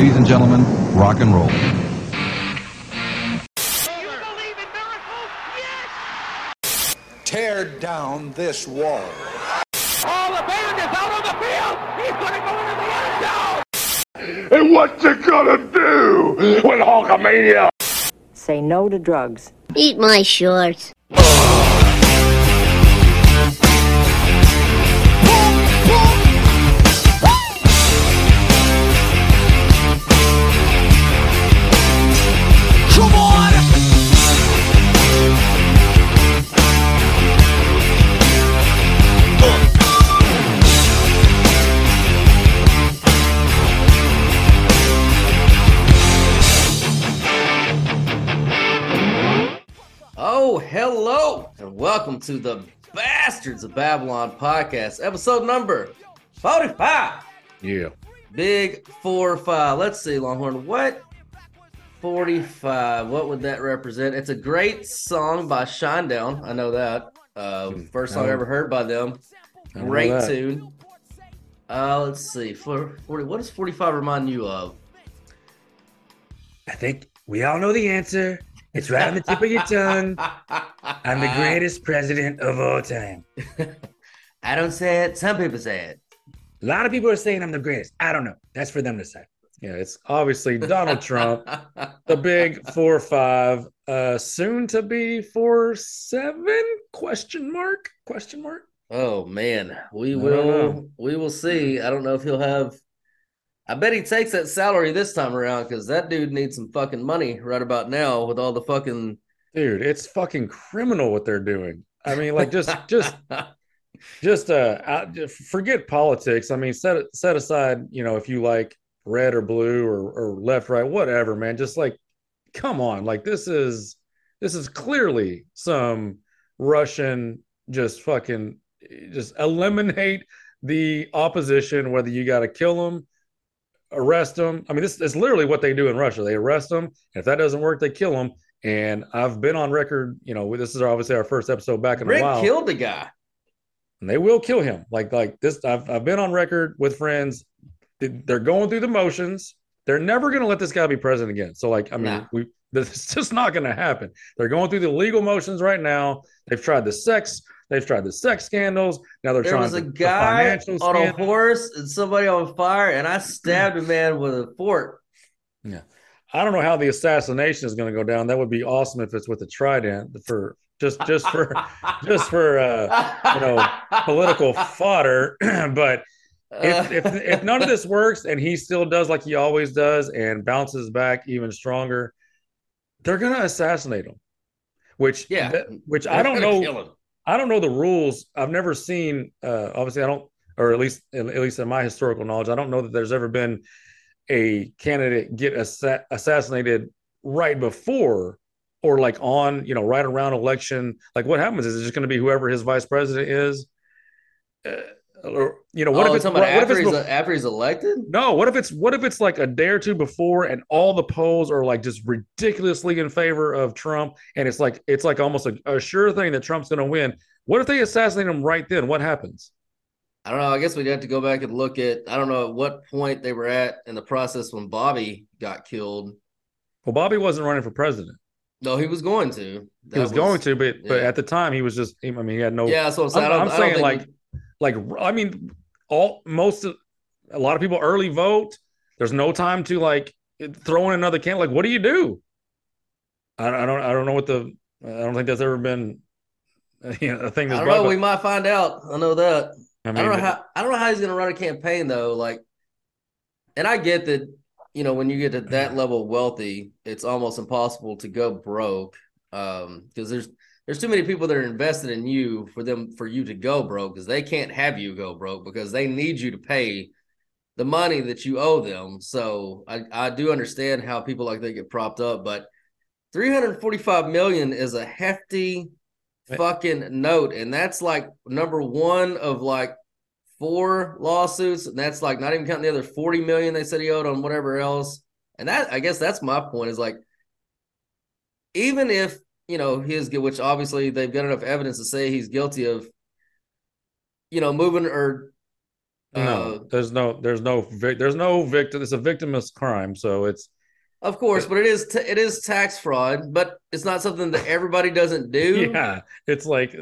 Ladies and gentlemen, rock and roll. You believe in miracles? Yes! Tear down this wall. Oh, the band is out on the field. He's going to go into the end zone. And what you gonna do with Hulkamania? Say no to drugs. Eat my shorts. Oh. Welcome to the Bastards of Babylon podcast, episode number 45. Yeah. Big four five. Let's see, Longhorn. What 45? What would that represent? It's a great song by Shinedown. I know that. Uh, first song I ever heard by them. Great tune. Uh, let's see. For 40, what does 45 remind you of? I think we all know the answer. It's right on the tip of your tongue. I'm the greatest president of all time. I don't say it. Some people say it. A lot of people are saying I'm the greatest. I don't know. That's for them to say. Yeah, it's obviously Donald Trump, the big four five, uh, soon to be four seven? Question mark? Question mark? Oh man, we will we will see. I don't know if he'll have I bet he takes that salary this time around because that dude needs some fucking money right about now with all the fucking Dude, it's fucking criminal what they're doing. I mean, like just just just uh out, just forget politics. I mean, set it set aside, you know, if you like red or blue or, or left, right, whatever, man. Just like come on, like this is this is clearly some Russian just fucking just eliminate the opposition, whether you got to kill them, arrest them. I mean, this is literally what they do in Russia. They arrest them, and if that doesn't work, they kill them. And I've been on record, you know, this is obviously our first episode back in Rick a while killed the guy. and they will kill him. Like like this, I've I've been on record with friends. They're going through the motions. They're never going to let this guy be president again. So like, I mean, Nah. we this is just not going to happen. They're going through the legal motions right now. They've tried the sex. They've tried the sex scandals. Now they're There trying There was a the- the guy financial on a horse and somebody on fire, and I stabbed a man with a fork. Yeah, I don't know how the assassination is going to go down. That would be awesome if it's with a trident for just just for just for uh, you know political fodder. but if, if if none of this works and he still does like he always does and bounces back even stronger, they're gonna assassinate him. Which Yeah. that- which I don't know. I don't know the rules. I've never seen. Uh, obviously, I don't, or at least at least in my historical knowledge, I don't know that there's ever been a candidate get assa- assassinated right before or like on you know right around election. Like what happens is it just going to be whoever his vice president is. Uh, or you know what oh, if it's talking about what if after it's he's, after he's elected? no, what if it's what if it's like a day or two before and all the polls are like just ridiculously in favor of Trump and it's like it's like almost a, a sure thing that Trump's going to win. What if they assassinate him right then? What happens? I don't know. I guess we'd have to go back and look at. I don't know at what point they were at in the process when Bobby got killed. Well, Bobby wasn't running for president. No, he was going to. He That was, going to, but but at the time he was just. I mean, he had no. Yeah, so I'm. I'm, I'm saying like like I mean, all most of a lot of people early vote. There's no time to like throw in another can. Like, what do you do? I, I don't I don't know what the I don't think that's ever been you know, a thing I that's don't know. up. We might find out. I know that. I I, don't know how. I don't know how he's going to run a campaign though. Like, and I get that. You know, when you get to that level wealthy, it's almost impossible to go broke. Um, because there's there's too many people that are invested in you for them for you to go broke because they can't have you go broke because they need you to pay the money that you owe them. So I, I do understand how people like that get propped up, but 345 million is a hefty fucking note. And that's like number one of like four lawsuits. And that's like not even counting the other 40 million they said he owed on whatever else. And that I guess that's my point is like even if you know his which obviously they've got enough evidence to say he's guilty of you know moving or Uh, no, there's no, there's no, there's no victim. It's a victimless crime, so it's Of course, but it is t- it is tax fraud, but it's not something that everybody doesn't do. yeah, it's like.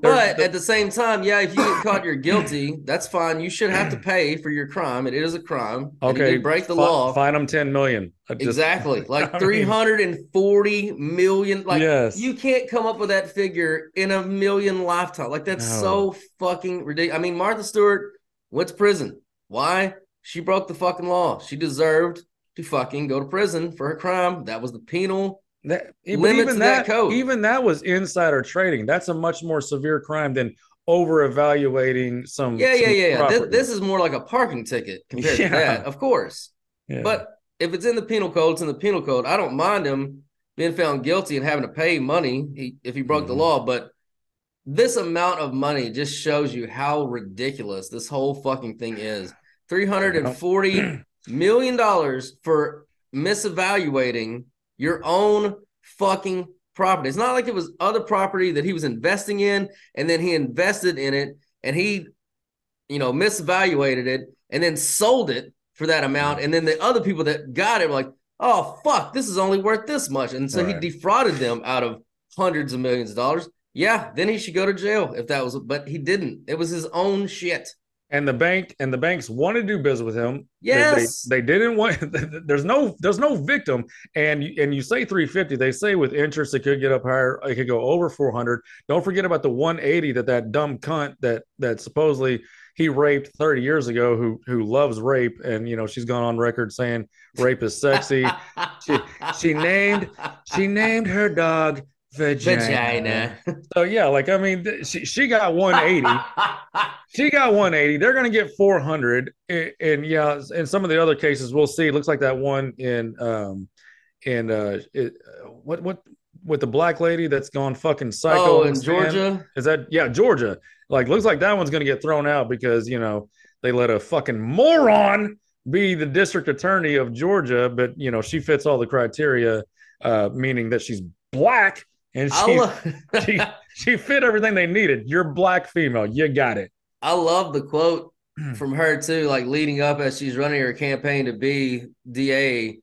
But at the same time, yeah, if you get caught, you're guilty. That's fine. You should have to pay for your crime. It is a crime. okay, break the fi- law. Fine them ten million. Just- exactly, like three hundred and forty million. Like Yes. you can't come up with that figure in a million lifetime. Like that's No. so fucking ridiculous. I mean, Martha Stewart went to prison. Why? She broke the fucking law. She deserved to fucking go to prison for her crime. That was the penal That, even that, that code. even that was insider trading. That's a much more severe crime than over evaluating some. Yeah, yeah, some yeah. yeah. This, this is more like a parking ticket compared Yeah. to that, of course. Yeah. But if it's in the penal code, it's in the penal code. I don't mind him being found guilty and having to pay money he, if he broke the Mhm. law. But this amount of money just shows you how ridiculous this whole fucking thing is. Three hundred and forty million dollars for misevaluating your own fucking property. It's not like it was other property that he was investing in, and then he invested in it, and he, you know, misevaluated it, and then sold it for that amount, and then the other people that got it were like, "Oh fuck, this is only worth this much," and so Right. he defrauded them out of hundreds of millions of dollars. Yeah, then he should go to jail if that was, but he didn't. It was his own shit. And the bank and the banks want to do business with him. They- Yes. they, they, didn't want. There's no there's no victim, and you- and you say 350. They say with interest it could get up higher. It could go over 400. Don't forget about the 180 that that dumb cunt that that supposedly he raped 30 years ago who who loves rape and you know she's gone on record saying rape is sexy. she she named she named her dog vagina. Vagina. So yeah, like I mean, th- she she got 180. She got 180. They're going to get 400. And, and yeah, in some of the other cases, we'll see. It looks like that one in um in uh it, what what with the black lady that's gone fucking psycho oh, in. Georgia. Is that yeah, Georgia? Like looks like that one's going to get thrown out because, you know, they let a fucking moron be the district attorney of Georgia, but you know, she fits all the criteria uh meaning that she's black and I, she's lo- she she fit everything they needed. You're black female. You got it. I love the quote from her too, like leading up as she's running her campaign to be DA,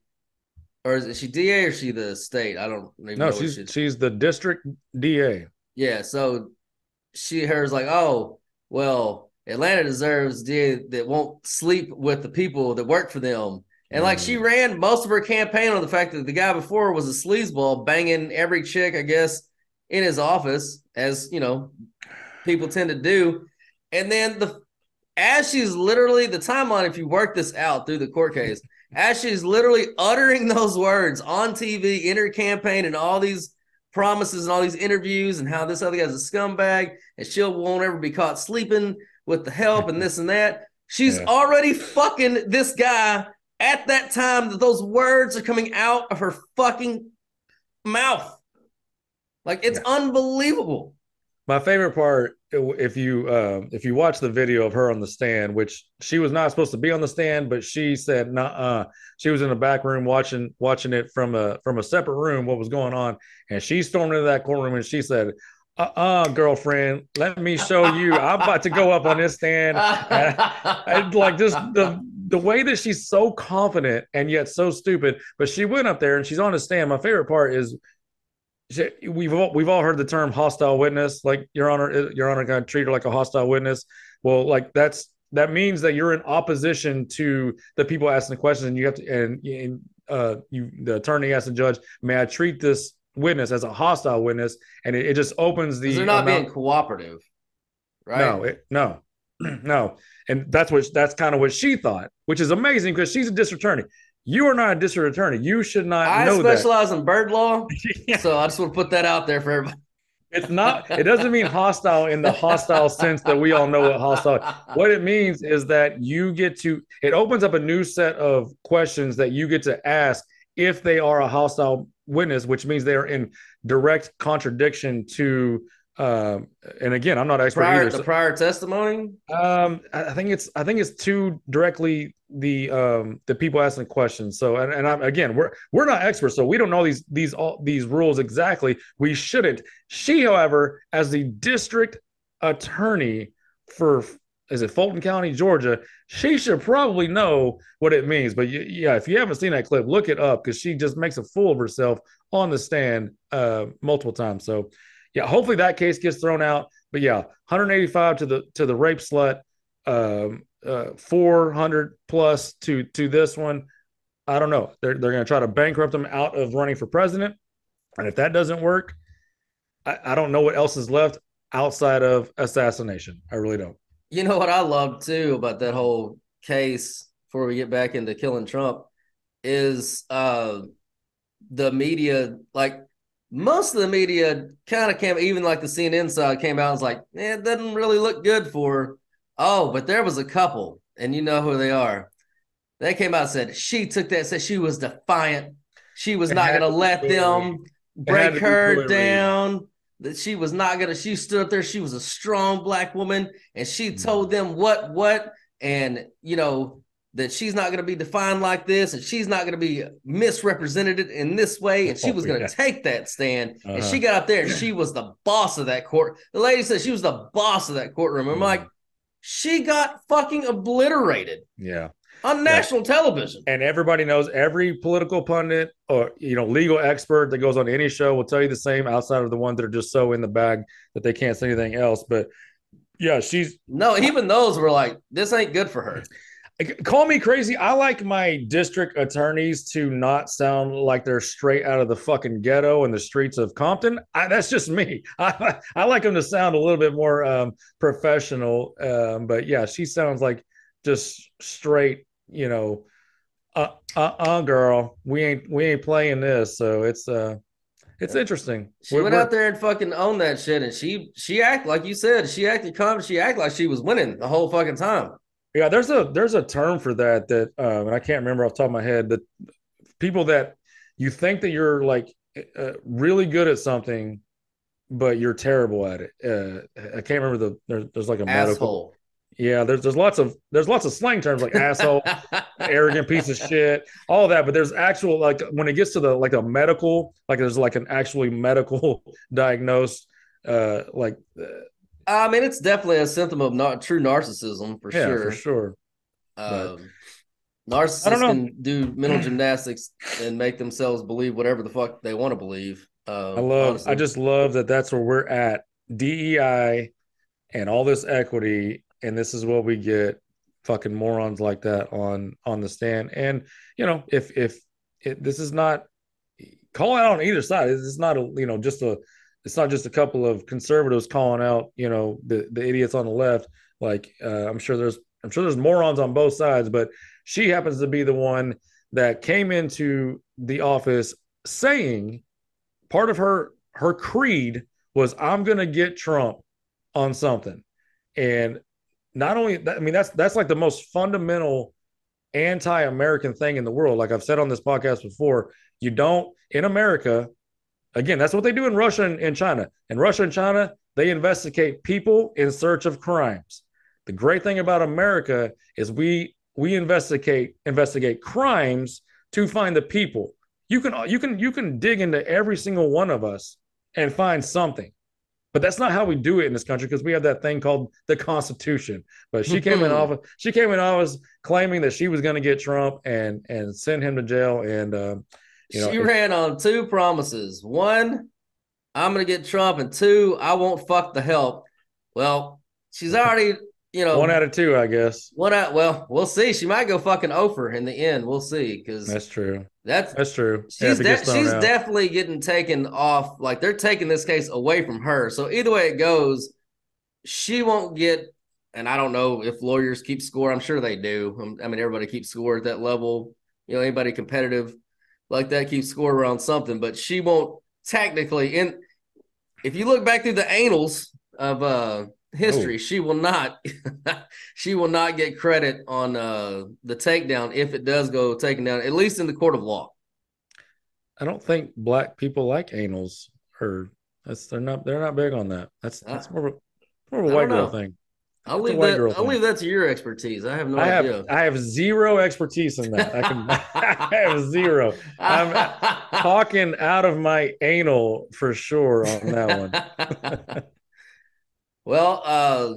or is she DA or is she the state? I don't even know. No, she's she- she's the district DA. yeah. So she hers like, oh well, Atlanta deserves DA that won't sleep with the people that work for them. And like she ran most of her campaign on the fact that the guy before was a sleazeball banging every chick, I guess, in his office, as you know, people tend to do. And then the as she's literally the timeline, if you work this out through the court case, as she's literally uttering those words on TV in her campaign and all these promises and all these interviews and how this other guy's a scumbag and she'll won't ever be caught sleeping with the help and this and that. She's Yeah. already fucking this guy at that time that those words are coming out of her fucking mouth. Like it's unbelievable. My favorite part, if you uh, if you watch the video of her on the stand, which she was not supposed to be on the stand, but she said, "Nah." She was in the back room watching watching it from a from a separate room. What was going on? And she stormed into that courtroom and she said, "Uh, uh girlfriend, let me show you. I'm about to go up on this stand." And like just the the way that she's so confident and yet so stupid. But she went up there and she's on the stand. My favorite part is she, we've all we've all heard the term hostile witness. Like Your Honor, Your Honor, kind of treat her like a hostile witness. Well, like that's that means that you're in opposition to the people asking the questions, and you have to and, and uh, you the attorney has the judge. May I treat this witness as a hostile witness? And it, it just opens the. They're not amount- being cooperative. Right. no, it, no, no, and that's what that's kind of what she thought, which is amazing because she's a district attorney. You are not a district attorney. You should not I specialize in bird law, that. so I just want to put that out there for everybody. It's not. It doesn't mean hostile in the hostile sense that we all know what hostile. What it means is that you get to. It opens up a new set of questions that you get to ask if they are a hostile witness, which means they are in direct contradiction to. Um, and again, I'm not an expert Prior, either. the prior testimony. Um, I think it's I think it's too directly the um the people asking questions. So and, and I'm again we're we're not experts, so we don't know these these all these rules exactly. We shouldn't. She, however, as the district attorney for is it Fulton County, Georgia? She should probably know what it means. But yeah, if you haven't seen that clip, look it up because she just makes a fool of herself on the stand uh, multiple times. So yeah, hopefully that case gets thrown out. But yeah, 185 to the to the rape slut, um, uh, 400 plus to to this one. I don't know. They're they're going to try to bankrupt him out of running for president, and if that doesn't work, I, I don't know what else is left outside of assassination. I really don't. You know what I love too about that whole case before we get back into killing Trump is uh the media like most of the media kind of came even like the CNN side came out and was like, eh, it doesn't really look good for her. Oh, but there was a couple, and you know who they are. They came out and said she took that, said she was defiant. She was It not gonna let Hillary. them break her down. That she was not gonna. She stood up there. She was a strong black woman, and she Mm. told them what what, and you know that she's not gonna be defined like this, and she's not gonna be misrepresented in this way, and she was gonna yeah. take that stand. And Uh-huh. she got up there, and she was the boss of that court. The lady said she was the boss of that courtroom. I'm Mhm. like, she got fucking obliterated Yeah. on national television. and everybody knows every political pundit or you know legal expert that goes on any show will tell you the same outside of the ones that are just so in the bag that they can't say anything else but yeah she's No, even those were like, this ain't good for her. Call me crazy i like my district attorneys to not sound like they're straight out of the fucking ghetto and the streets of compton I, that's just me I, I like them to sound a little bit more um, professional um, but yeah she sounds like just straight you know uh, uh uh girl we ain't we ain't playing this so it's uh it's interesting She We're- went we're- out there and fucking owned that shit, and she she acted like you said. She acted confident. She acted like she was winning the whole fucking time. Yeah, there's a there's a term for that that um, and I can't remember off the top of my head that people that you think that you're like uh, really good at something, but you're terrible at it. Uh, I can't remember the there's, there's like a medical. Yeah, there's there's lots of there's lots of slang terms like asshole, arrogant piece of shit, all that. But there's actual like when it gets to the like a medical like there's like an actually medical diagnosed uh like uh, I mean, it's definitely a symptom of not true narcissism for yeah sure. for sure. Um, narcissists can do mental gymnastics and make themselves believe whatever the fuck they want to believe. Um, I love. honestly. I just love that that's where we're at. DEI and all this equity, and this is what we get. Fucking morons like that on on the stand, and you know, if if it, this is not calling out on either side, it's not a you know just a. It's not just a couple of conservatives calling out, you know, the the idiots on the left. Like uh, I'm sure there's I'm sure there's morons on both sides, but she happens to be the one that came into the office saying part of her her creed was I'm going to get Trump on something. And not only I mean that's that's like the most fundamental anti-American thing in the world. Like I've said on this podcast before, you don't in America again, that's what they do in Russia and, and China. In Russia and China, they investigate people in search of crimes. The great thing about America is we we investigate investigate crimes to find the people. You can you can you can dig into every single one of us and find something. But that's not how we do it in this country because we have that thing called the Constitution. But she came in office. She came in office claiming that she was going to get Trump and and send him to jail. And uh, you know, she ran on two promises. One, I'm gonna get Trump, and two, I won't fuck the help. Well, she's already, you know, one out of two, I guess. one out. Well, we'll see. She might go fucking over in the end. We'll see because That's true. that's That's true. She's de- she's out. definitely getting taken off. Like they're taking this case away from her. So either way it goes, she won't get. And I don't know if lawyers keep score. I'm sure they do. Um, I mean, everybody keeps score at that level. You know, anybody competitive like that keeps score around something. But she won't technically. In if you look back through the annals of uh history, she will not. she will not get credit on uh the takedown if it does go taken down. At least in the court of law. I don't think black people like anals, or that's they're not they're not big on that. That's that's more of a, more of a white girl know. thing. I'll leave that. I'll thing. leave that to your expertise. I have no I have idea. I have zero expertise in that. I can I have zero. I'm talking out of my anal for sure on that one. well, uh,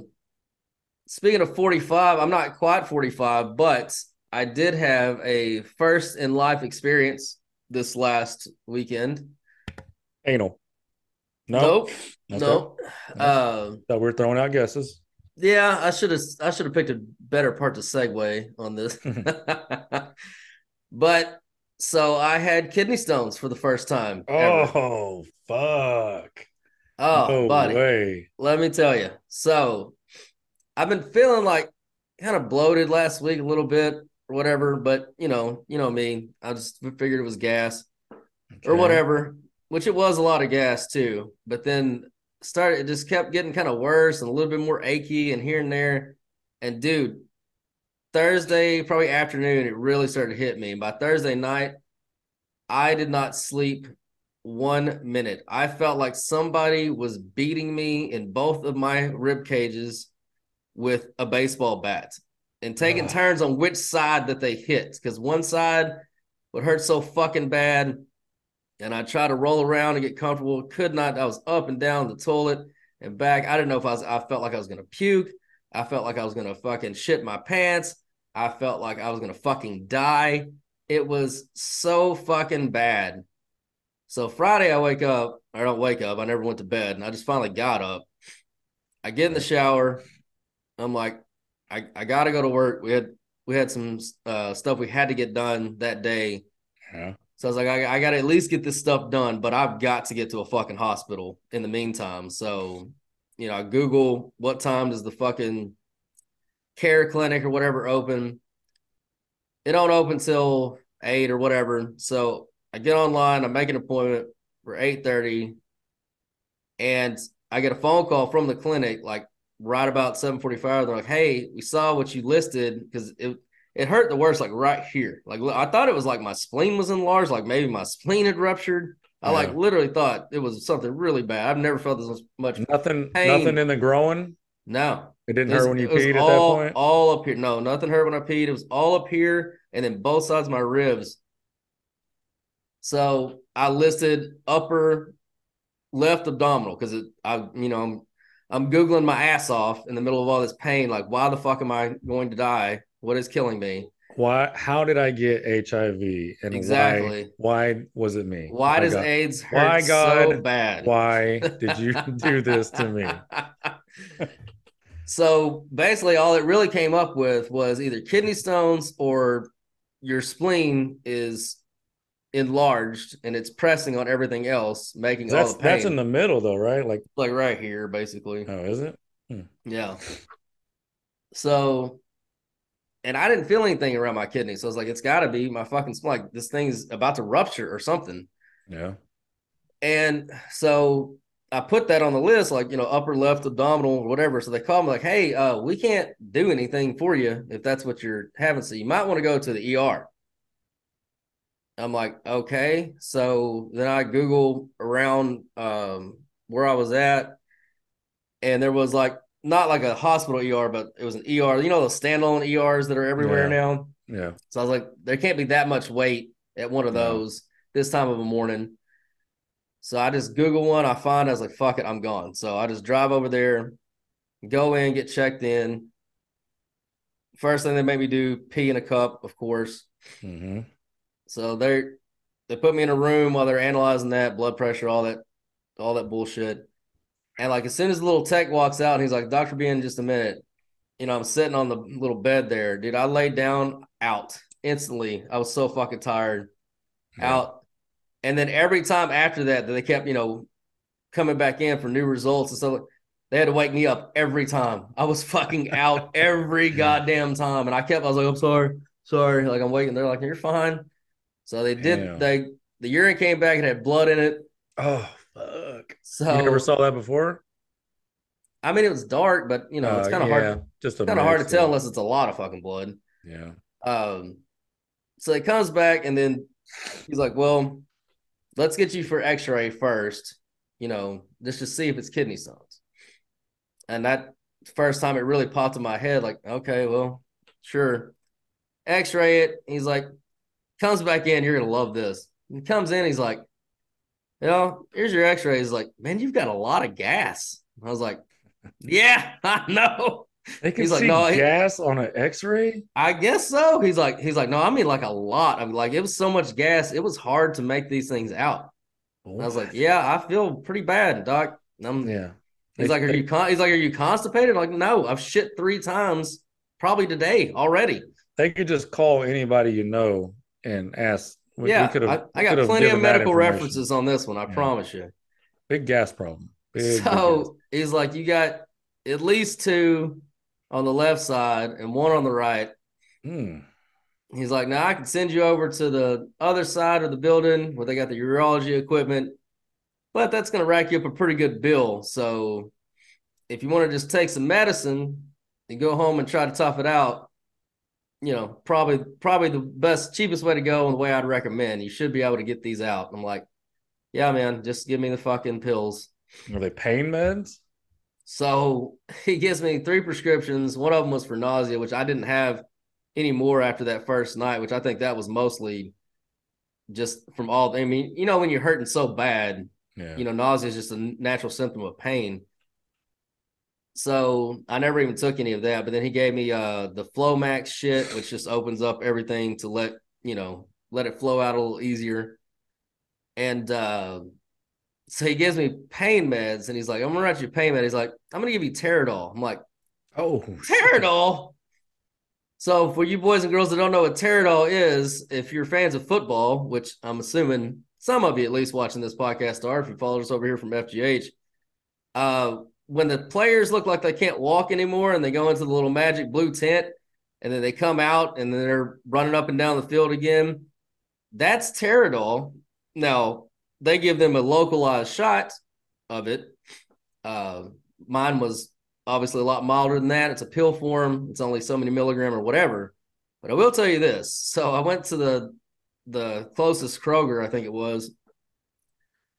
speaking of 45, I'm not quite 45, but I did have a first in life experience this last weekend. Anal. No. Nope. Okay. Nope. Um, So we're throwing out guesses. Yeah, I should have I should have picked a better part to segue on this. but so I had kidney stones for the first time. ever. Oh fuck. oh no buddy. way. let me tell you. So I've been feeling like kind of bloated last week a little bit or whatever, but you know, you know me. I just figured it was gas or whatever, which it was a lot of gas too. But then started it just kept getting kind of worse and a little bit more achy and here and there. And dude, Thursday, probably afternoon, it really started to hit me. By Thursday night, I did not sleep one minute. I felt like somebody was beating me in both of my rib cages with a baseball bat and taking Ugh. turns on which side that they hit. Because one side would hurt so fucking bad. And I tried to roll around and get comfortable. Could not. I was up and down the toilet and back. I didn't know if I was, I felt like I was going to puke. I felt like I was going to fucking shit my pants. I felt like I was going to fucking die. It was so fucking bad. So Friday, I wake up. I don't wake up. I never went to bed. And I just finally got up. I get in the shower. I'm like, I, I got to go to work. We had we had some uh, stuff we had to get done that day. Yeah. So I was like, I, I got to at least get this stuff done, but I've got to get to a fucking hospital in the meantime. So, you know, I Google what time does the fucking care clinic or whatever open. It don't open till eight or whatever. So I get online, I make an appointment for eight thirty, and I get a phone call from the clinic like right about seven forty five. They're like, "Hey, we saw what you listed because it it hurt the worst like right here. Like I thought it was like my spleen was enlarged, like maybe my spleen had ruptured. I like literally thought it was something really bad. I've never felt this much. Nothing Pain. nothing in the growing. No, It didn't It was- hurt when you peed at all, that point. All up here. No, nothing hurt when I peed. It was all up here and then both sides of my ribs. So I listed upper left abdominal because it I you know I'm I'm googling my ass off in the middle of all this pain. Like, why the fuck am I going to die? What is killing me? Why how did I get HIV? And Exactly. why why was it me? Why does God. AIDS hurt Why, so bad? why did you do this to me? so basically, all it really came up with was either kidney stones or your spleen is enlarged and it's pressing on everything else, making all That's the pain. that's in the middle though, right? Like like right here, basically. oh, is it? Hmm. Yeah. So, and I didn't feel anything around my kidney, so I was like, it's got to be my fucking. Like this thing's about to rupture or something. Yeah. And so I put that on the list, like, you know, upper left abdominal or whatever. So they called me like, hey, uh, we can't do anything for you if that's what you're having. So you might want to go to the ER. I'm like, okay. So then I Google around um, where I was at, and there was like not like a hospital ER, but it was an ER. You know those standalone ERs that are everywhere Yeah. now. Yeah. So I was like, there can't be that much wait at one of those this time of a morning. So I just Google one. I find I was like, fuck it, I'm gone. So I just drive over there, go in, get checked in. First thing they make me do, pee in a cup, of course. hmm So they're they put me in a room while they're analyzing that blood pressure, all that, all that bullshit. And like as soon as the little tech walks out, he's like, "Doctor, be in just a minute." You know, I'm sitting on the little bed there, dude. I laid down out instantly. I was so fucking tired, out. And then every time after that, that they kept, you know, coming back in for new results and stuff. They had to wake me up every time. I was fucking out every goddamn time, and I kept. I was like, "I'm sorry, sorry." Like I'm waiting. They're like, "You're fine." So they did. Damn. They the urine came back and had blood in it. Oh fuck. So you never saw that before? I mean, it was dark, but you know, it's Uh, kind of yeah, hard. Just Kind of hard to tell unless it's a lot of fucking blood. Yeah. Um, so he comes back and then he's like, "Well, let's get you for X-ray first. You know, just to see if it's kidney stones." And that first time it really popped in my head, like, okay, well, sure. X-ray it. He's like, comes back in. You're gonna love this. He comes in. He's like, you know, here's your X-ray. He's like, man, you've got a lot of gas. I was like, yeah, I know. They can He's like, see "No, he- gas on an X-ray. I guess so. He's like, he's like, no, I mean like a lot. I'm like, it was so much gas, it was hard to make these things out. I was like, yeah, I feel pretty bad, doc. I'm, yeah. He's They- like, are they- you con-? He's like, are you constipated? I'm like, no, I've shit three times, probably today already. They could just call anybody you know and ask. We- we yeah, could've- I, I got plenty of medical references on this one. I Yeah. promise you. Big gas problem. Big, big so he's like, you got at least two on the left side and one on the right. Hmm. He's like, now I can send you over to the other side of the building where they got the urology equipment, but that's going to rack you up a pretty good bill. So if you want to just take some medicine and go home and try to tough it out, you know, probably probably the best cheapest way to go and the way I'd recommend. You should be able to get these out. I'm like, yeah, man, just give me the fucking pills. Are they pain meds? So he gives me three prescriptions. One of them was for nausea, which I didn't have any more after that first night, which I think that was mostly just from all. I mean, you know, when you're hurting so bad, Yeah. you know, nausea is just a natural symptom of pain. So I never even took any of that. But then he gave me uh the Flomax shit, which just opens up everything to let you know let it flow out a little easier. And uh so he gives me pain meds, and he's like, "I'm gonna write you a pain med." He's like, "I'm gonna give you Toradol." I'm like, oh, Toradol. So for you boys and girls that don't know what Toradol is, if you're fans of football, which I'm assuming some of you at least watching this podcast are, if you followed us over here from FGH, uh, when the players look like they can't walk anymore and they go into the little magic blue tent and then they come out and then they're running up and down the field again, that's Toradol. Now they give them a localized shot of it. Uh, mine was obviously a lot milder than that. It's a pill form. It's only so many milligram or whatever. But I will tell you this. So I went to the the closest Kroger, I think it was,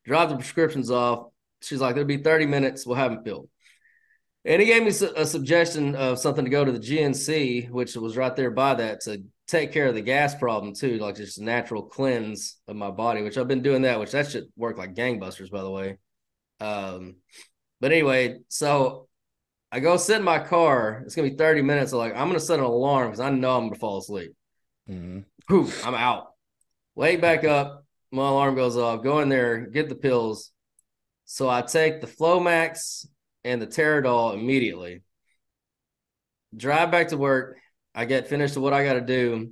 dropped the prescriptions off. She's like, there'll be 30 minutes. We'll have them filled. And he gave me a suggestion of something to go to the GNC, which was right there by that to take care of the gas problem too, like just a natural cleanse of my body, which I've been doing that, which that should work like gangbusters, by the way. Um, but anyway, so I go sit in my car. It's gonna be 30 minutes. I'm like, I'm gonna set an alarm because I know I'm gonna fall asleep. Whew, I'm out. Wake back up. My alarm goes off. Go in there, get the pills. So I take the Flomax and the Toradol immediately. Drive back to work. I get finished with what I got to do.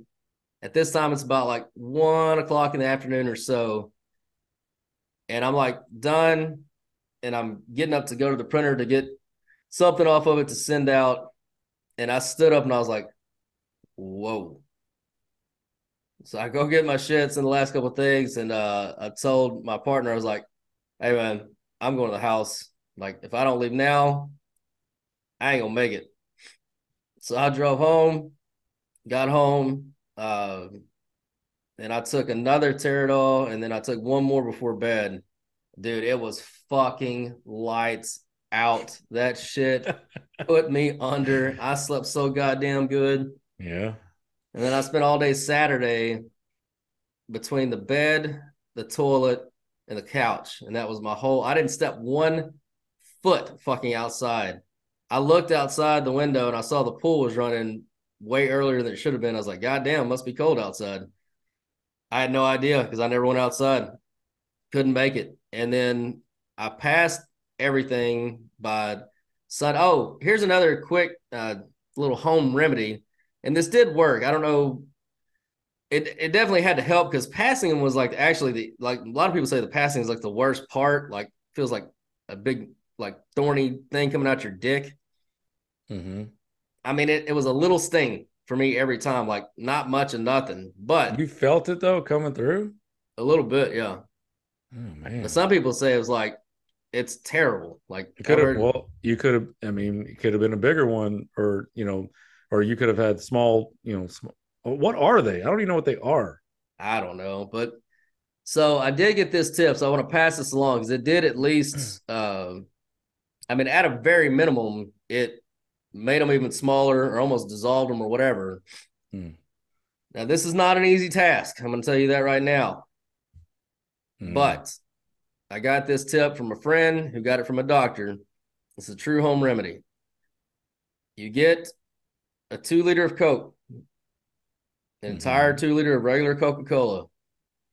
At this time, it's about like one o'clock in the afternoon or so. And I'm like done. And I'm getting up to go to the printer to get something off of it to send out. And I stood up and I was like, whoa. So I go get my shits and the last couple things, and uh, I told my partner, I was like, "Hey man, I'm going to the house. Like, if I don't leave now, I ain't gonna make it." So I drove home, got home, uh, and I took another Toradol, and then I took one more before bed. Dude, it was fucking lights out. That shit put me under. I slept so goddamn good. Yeah. And then I spent all day Saturday between the bed, the toilet, and the couch. And that was my whole I didn't step one foot fucking outside. I looked outside the window and I saw the pool was running way earlier than it should have been. I was like, God damn, must be cold outside. I had no idea because I never went outside. Couldn't make it. And then I passed everything by sun. Oh, here's another quick uh, little home remedy and this did work. I don't know. It it definitely had to help because passing him was like actually the like a lot of people say the passing is like the worst part. Like feels like a big like thorny thing coming out your dick. hmm I mean, it, it was a little sting for me every time, like not much and nothing, but You felt it though coming through. a little bit, yeah. Oh man. But some people say it was like it's terrible. Like You could have well, you could have. I mean, it could have been a bigger one, or you know, or you could have had small. You know, small, what are they? I don't even know what they are. I don't know, but so I did get this tip, so I want to pass this along because it did at least. um I mean, at a very minimum, it made them even smaller or almost dissolved them or whatever. Hmm. Now, this is not an easy task. I'm going to tell you that right now. Mm. But I got this tip from a friend who got it from a doctor. It's a true home remedy. You get a two liter of Coke, an entire Mm-hmm. two liter of regular Coca Cola,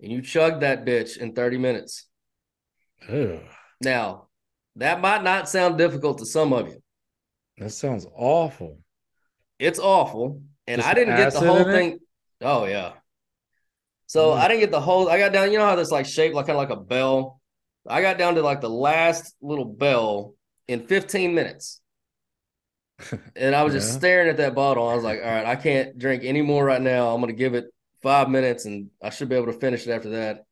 and you chug that bitch in 30 minutes. Ugh, Now, that might not sound difficult to some of you. that sounds awful. It's awful. And Just I didn't get the whole in it? thing. Oh, yeah. So Mm. I didn't get the whole, I got down, you know how this like shaped like kind of like a bell? I got down to like the last little bell in 15 minutes. And I was just staring at that bottle. I was like, all right, I can't drink any more right now. I'm going to give it five minutes and I should be able to finish it after that.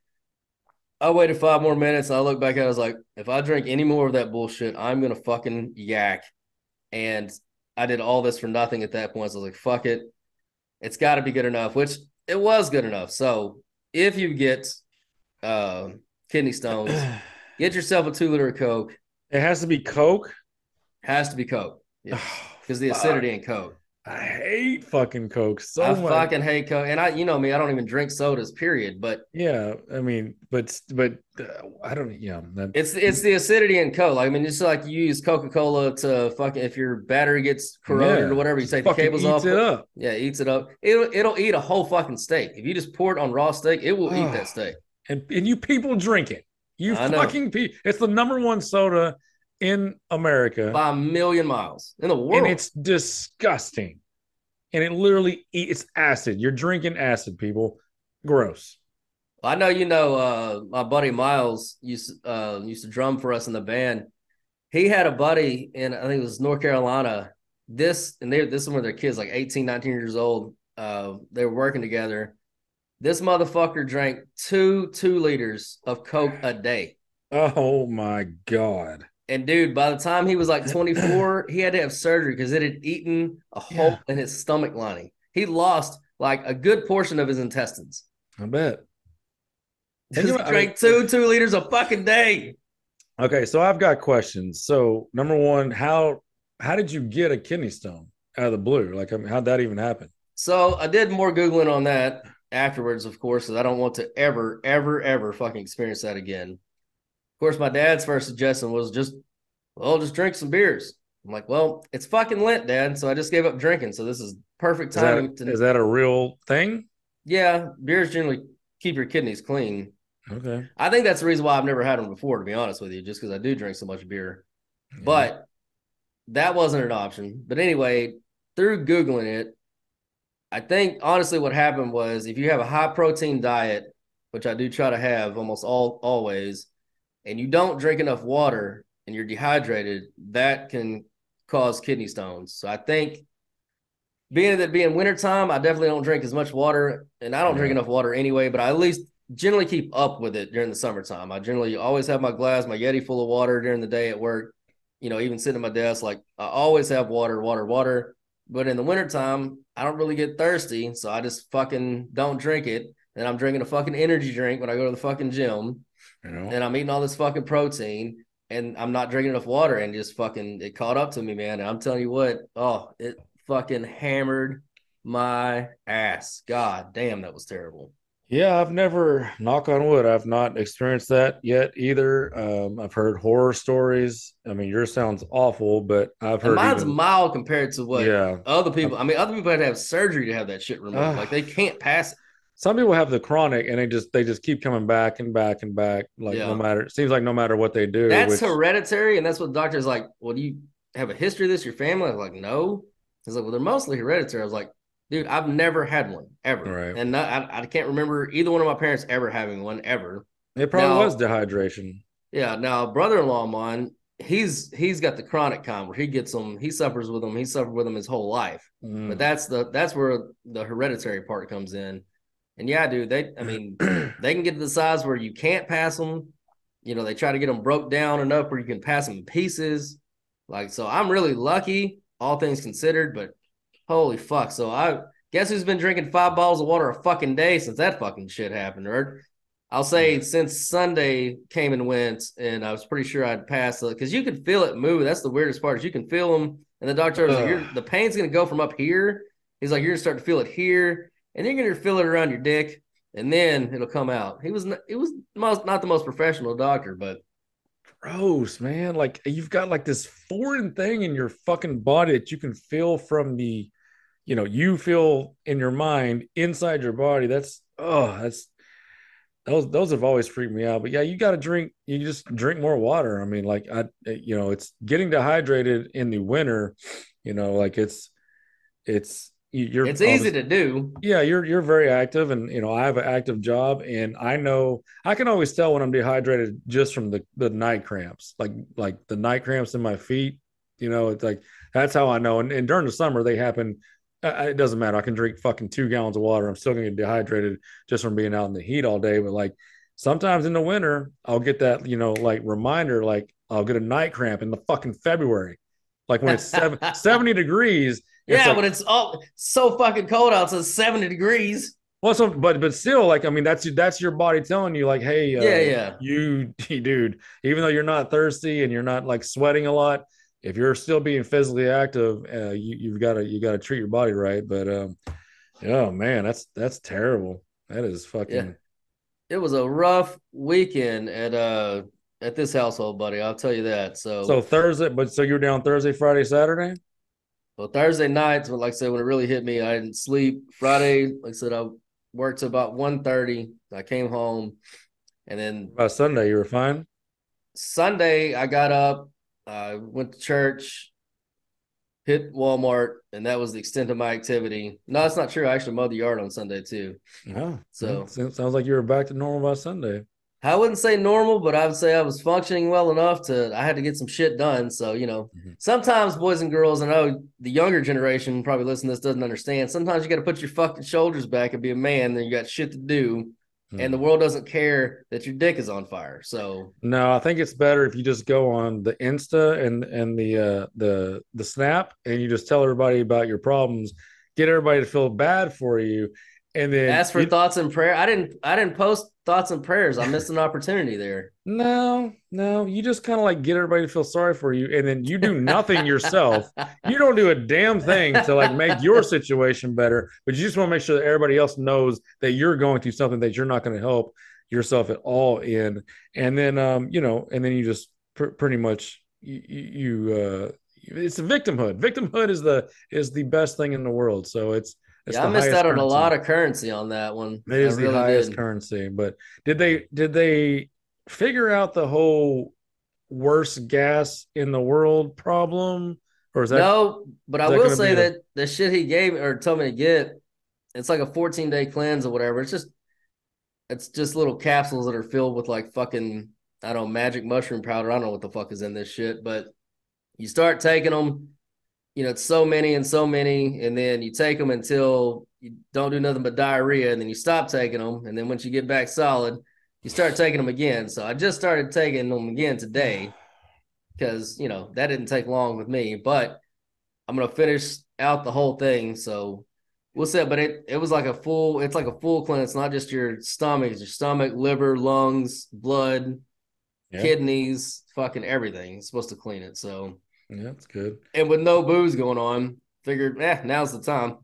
I waited five more minutes. And I looked back at it. I was like, if I drink any more of that bullshit, I'm going to fucking yak. And I did all this for nothing at that point. So I was like, fuck it. It's got to be good enough, which it was good enough. So if you get uh, kidney stones, get yourself a two liter of Coke. It has to be Coke. Has to be Coke. Yeah. Because the acidity in Coke. I hate fucking Coke so I much. fucking hate Coke. And I, you know me, I don't even drink sodas, period. But yeah, I mean, but but uh, I don't. Yeah, that, it's it's the acidity in Coke. Like, I mean, it's like you use Coca Cola to fucking if your battery gets corroded yeah, or whatever, you take the cables eats off. it up. Yeah, it eats it up. It'll it'll eat a whole fucking steak. If you just pour it on raw steak, it will eat that steak. and and you people drink it. You I know. fucking people. It's the number one soda in America, by a million miles in the world. and it's disgusting. And it literally it's acid. You're drinking acid, people. Gross. I know you know uh my buddy Miles used uh used to drum for us in the band. He had a buddy in I think it was North Carolina. This and they this is when their kids like 18, 19 years old. Uh they were working together. This motherfucker drank two two liters of Coke a day. Oh my god. And dude, by the time he was like 24, he had to have surgery because it had eaten a hole in his stomach lining. He lost like a good portion of his intestines. I bet. Just I drank two two liters a fucking day. Okay, so I've got questions. So number one, how how did you get a kidney stone out of the blue? Like, I mean, how'd that even happen? So I did more googling on that afterwards, of course, because I don't want to ever, ever, ever fucking experience that again. Of course, my dad's first suggestion was just, well, just drink some beers. I'm like, well, it's fucking Lent, Dad. So I just gave up drinking. So this is perfect Is timing. that, to, is that a real thing? yeah, beers generally keep your kidneys clean. Okay. I think that's the reason why I've never had them before, to be honest with you, just because I do drink so much beer. But that wasn't an option. But anyway, through Googling it, I think honestly what happened was if you have a high protein diet, which I do try to have almost all always, and you don't drink enough water and you're dehydrated, that can cause kidney stones. So I think being that being wintertime, I definitely don't drink as much water and I don't drink enough water anyway, but I at least generally keep up with it during the summertime. I generally always have my glass, my Yeti full of water during the day at work. You know, even sitting at my desk, like I always have water, water, water. But in the wintertime, I don't really get thirsty. So I just fucking don't drink it. And I'm drinking a fucking energy drink when I go to the fucking gym. You know? And I'm eating all this fucking protein. And I'm not drinking enough water. And just fucking it caught up to me, man. And I'm telling you what, oh, it fucking hammered my ass. God damn, that was terrible. Yeah, I've never, knock on wood, I've not experienced that yet either. Um, I've heard horror stories. I mean, yours sounds awful, but I've And heard mine's even- mild compared to what yeah. other people. I mean, other people had to have surgery to have that shit removed. Ah. like they can't pass it. Some people have the chronic and they just they just keep coming back and back and back. Like Yeah. no matter it seems like no matter what they do. That's which- hereditary, and that's what the doctor's like. Well, do you have a history of this? Your family? I was like, no. He's like, well, they're mostly hereditary. I was like, dude, I've never had one ever, Right. and not, I, I can't remember either one of my parents ever having one ever. it probably Now- was dehydration. Yeah. Now, brother-in-law of mine, he's he's got the chronic kind where he gets them. He suffers with them. He suffered with them his whole life. Mm. But that's the that's where the hereditary part comes in. And yeah, dude, they I mean they can get to the size where you can't pass them. You know, they try to get them broke down enough where you can pass them in pieces. Like so, I'm really lucky, all things considered. But holy fuck! So I guess who's been drinking five bottles of water a fucking day since that fucking shit happened, or I'll say since Sunday came and went, and I was pretty sure I'd pass it because you can feel it move. That's the weirdest part is you can feel them, and the doctor was like, You're, "The pain's gonna go from up here." He's like, "You're gonna start to feel it here, and you're gonna feel it around your dick, and then it'll come out." He was n- it was most not the most professional doctor, but gross, man. Like you've got like this foreign thing in your fucking body that you can feel from the, you know, you feel in your mind inside your body. That's oh, that's those those have always freaked me out. But yeah, you got to drink. You just drink more water. I mean, like I, you know, it's getting dehydrated in the winter. You know, like it's it's you're it's easy to do. Yeah, you're you're very active, and you know I have an active job, and I know I can always tell when I'm dehydrated just from the the night cramps, like like the night cramps in my feet. You know, it's like that's how I know. And, and during the summer, they happen. Uh, it doesn't matter. I can drink fucking two gallons of water. I'm still gonna get dehydrated just from being out in the heat all day. But like sometimes in the winter, I'll get that you know like reminder, like I'll get a night cramp in the fucking February, like when it's seven, 70 degrees yeah, like, but it's all so fucking cold out. It's 70 degrees. Well, so but but still, like I mean, that's that's your body telling you, like, hey, uh, yeah, yeah, you, dude, even though you're not thirsty and you're not like sweating a lot, if you're still being physically active, uh, you you've got to you got to treat your body right. But um, oh man, that's that's terrible. That is fucking. Yeah. It was a rough weekend at uh at this household, buddy. I'll tell you that. So so Thursday, but so you were down Thursday, Friday, Saturday. Well, Thursday nights, when like I said, when it really hit me, I didn't sleep. Friday, like I said, I worked about 1.30. I came home, and then by Sunday, you were fine. Sunday, I got up, I uh, went to church, hit Walmart, and that was the extent of my activity. No, that's not true. I actually mowed the yard on Sunday too. Oh, so sounds like you were back to normal by Sunday. I wouldn't say normal, but I would say I was functioning well enough to I had to get some shit done. So, you know, mm-hmm. sometimes boys and girls, and I know the younger generation probably listen to this doesn't understand. Sometimes you got to put your fucking shoulders back and be a man, then you got shit to do. Mm-hmm. And the world doesn't care that your dick is on fire. So no, I think it's better if you just go on the Insta and and the uh the the snap and you just tell everybody about your problems, get everybody to feel bad for you and then ask for you, thoughts and prayer. I didn't I didn't post thoughts and prayers. I missed an opportunity there. No, no, you just kind of like get everybody to feel sorry for you, and then you do nothing yourself. You don't do a damn thing to like make your situation better, but you just want to make sure that everybody else knows that you're going through something that you're not going to help yourself at all in. And then, um, you know, and then you just pr- pretty much you, you uh, it's a victimhood. Victimhood is the is the best thing in the world. So it's yeah, I missed out on a lot of currency on that one. It is the highest did. currency. But did they did they figure out the whole worst gas in the world problem? Or is that no? But I will say that a... the shit he gave or told me to get, it's like a 14 day cleanse or whatever. It's just it's just little capsules that are filled with like fucking I don't know magic mushroom powder. I don't know what the fuck is in this shit, but you start taking them you know, it's so many and so many, and then you take them until you don't do nothing but diarrhea, and then you stop taking them, and then once you get back solid, you start taking them again. So I just started taking them again today because you know that didn't take long with me, but I'm gonna finish out the whole thing. So we'll see. But it it was like a full. It's like a full cleanse. It's not just your stomach. It's your stomach, liver, lungs, blood, yeah. kidneys, fucking everything. It's supposed to clean it. So yeah, that's good. And with no booze going on, figured, eh, now's the time.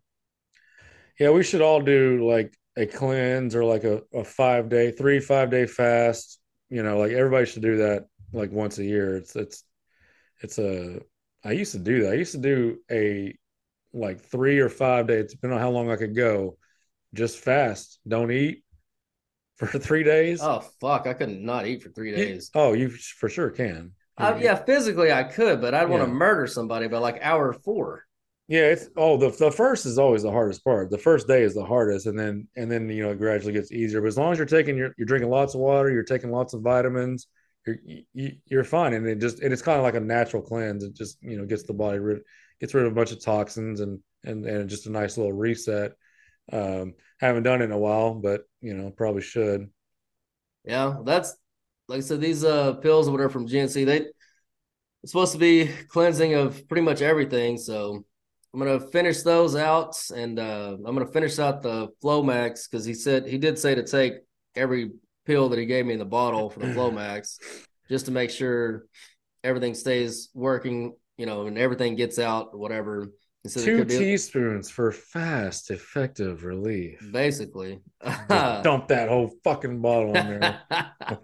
Yeah, we should all do like a cleanse or like a, a five day, three, five day fast. You know, like everybody should do that like once a year. It's it's it's a I used to do that. I used to do a like three or five days, depending on how long I could go, just fast. Don't eat for three days. Oh fuck. I could not eat for three days. oh, you for sure can. Uh, yeah, physically I could, but I'd want to murder somebody by like hour four. Yeah, it's oh the the first is always the hardest part. The first day is the hardest, and then and then you know it gradually gets easier. But as long as you're taking you're, you're drinking lots of water, you're taking lots of vitamins, you're you, you're fine. And it just and it's kind of like a natural cleanse. It just you know gets the body rid gets rid of a bunch of toxins and and and just a nice little reset. Um, haven't done it in a while, but you know probably should. Yeah, that's like I said, these uh pills whatever from GNC, they it's supposed to be cleansing of pretty much everything. So I'm gonna finish those out, and uh, I'm gonna finish out the Flomax because he said he did say to take every pill that he gave me in the bottle for the Flomax, just to make sure everything stays working, you know, and everything gets out whatever. Two teaspoons for fast, effective relief. Basically, dump that whole fucking bottle in there.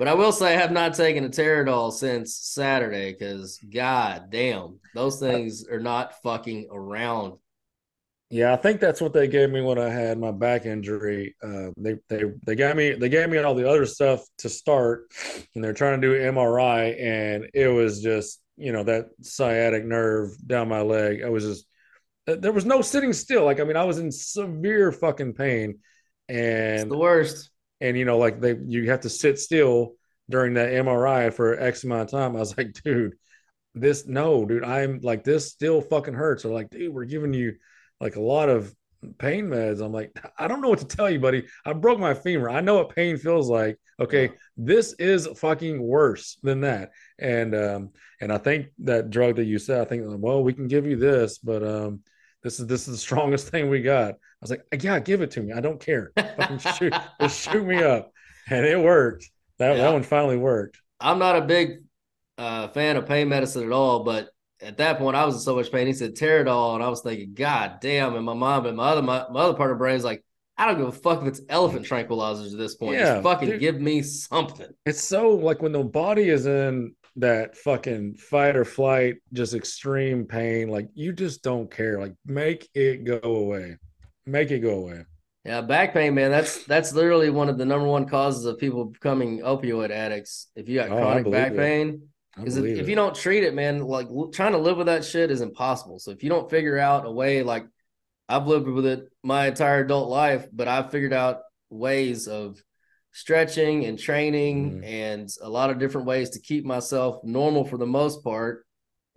But I will say I have not taken a Toradol since Saturday because god damn, those things are not fucking around. Yeah, I think that's what they gave me when I had my back injury. Uh, they they they gave me they gave me all the other stuff to start, and they're trying to do MRI, and it was just you know that sciatic nerve down my leg. I was just there was no sitting still. Like I mean, I was in severe fucking pain, It's and the worst. And you know like they you have to sit still during that MRI for X amount of time. I was like, dude, this no, dude, I'm like this still fucking hurts. Or like, dude, we're giving you like a lot of pain meds. I'm like, I don't know what to tell you, buddy. I broke my femur. I know what pain feels like. Okay, this is fucking worse than that. And um, and I think that drug that you said, I think, well, we can give you this, but um, this is this is the strongest thing we got. I was like, yeah, give it to me. I don't care. Fucking shoot, just shoot me up. And it worked. That Yeah. that one finally worked. I'm not a big uh, fan of pain medicine at all, but at that point I was in so much pain. He said Toradol, and I was thinking, God damn! And my mom and my other my, my other part of the brain is like, I don't give a fuck if it's elephant tranquilizers at this point. Yeah, Just fucking dude. give me something. It's so like when the body is in that fucking fight or flight, just extreme pain, like you just don't care. Like make it go away. Make it go away. Yeah, back pain, man. That's that's literally one of the number one causes of people becoming opioid addicts. If you got Oh, chronic back it. pain, because if, if you don't treat it, man, like l- trying to live with that shit is impossible. So if you don't figure out a way, like I've lived with it my entire adult life, but I've figured out ways of stretching and training Mhm. and a lot of different ways to keep myself normal for the most part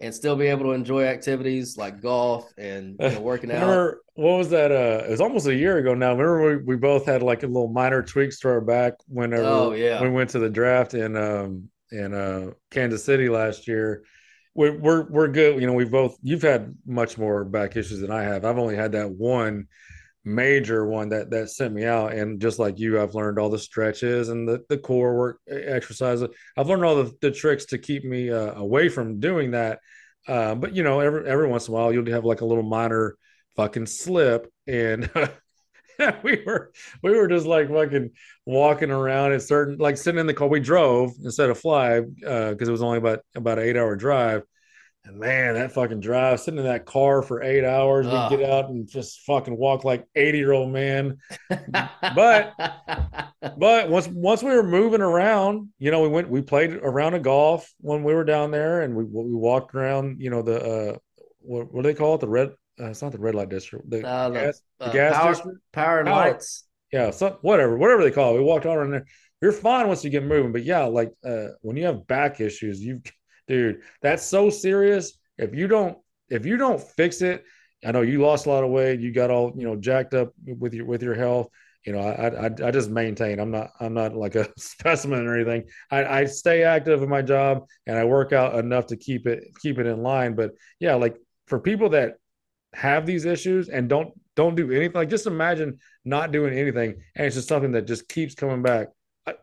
and still be able to enjoy activities like golf and you know, working out. Remember what was that? Uh, it was almost a year ago now. Remember we, we both had like a little minor tweaks to our back whenever Oh, yeah. we went to the draft in um in uh Kansas City last year. We're we're we're good. You know, we've both you've had much more back issues than I have. I've only had that one major one that that sent me out. And just like you i've learned all the stretches and the, the core work exercises i've learned all the, the tricks to keep me uh, away from doing that. Uh, but you know every every once in a while you'll have like a little minor fucking slip. And we were we were just like fucking walking around at certain like sitting in the car. We drove instead of fly because it was only about about an eight hour drive and man, that fucking drive, sitting in that car for eight hours, we get out and just fucking walk like 80 year old man. But- But once once we were moving around, you know, we went we played around a golf when we were down there and we we walked around, you know, the uh what, what do they call it? The red uh, it's not the red light district. The Uh, gas, the uh, gas power, district. power and Power. lights. Yeah, so whatever, whatever they call it. We walked all around there. You're fine once you get moving, but yeah, like uh, when you have back issues, you, dude, that's so serious. If you don't, if you don't fix it, I know you lost a lot of weight. You got all you know jacked up with your with your health. You know, I I, I just maintain. I'm not I'm not like a specimen or anything. I, I stay active in my job and I work out enough to keep it keep it in line. But yeah, like for people that have these issues and don't don't do anything, like just imagine not doing anything and it's just something that just keeps coming back. I,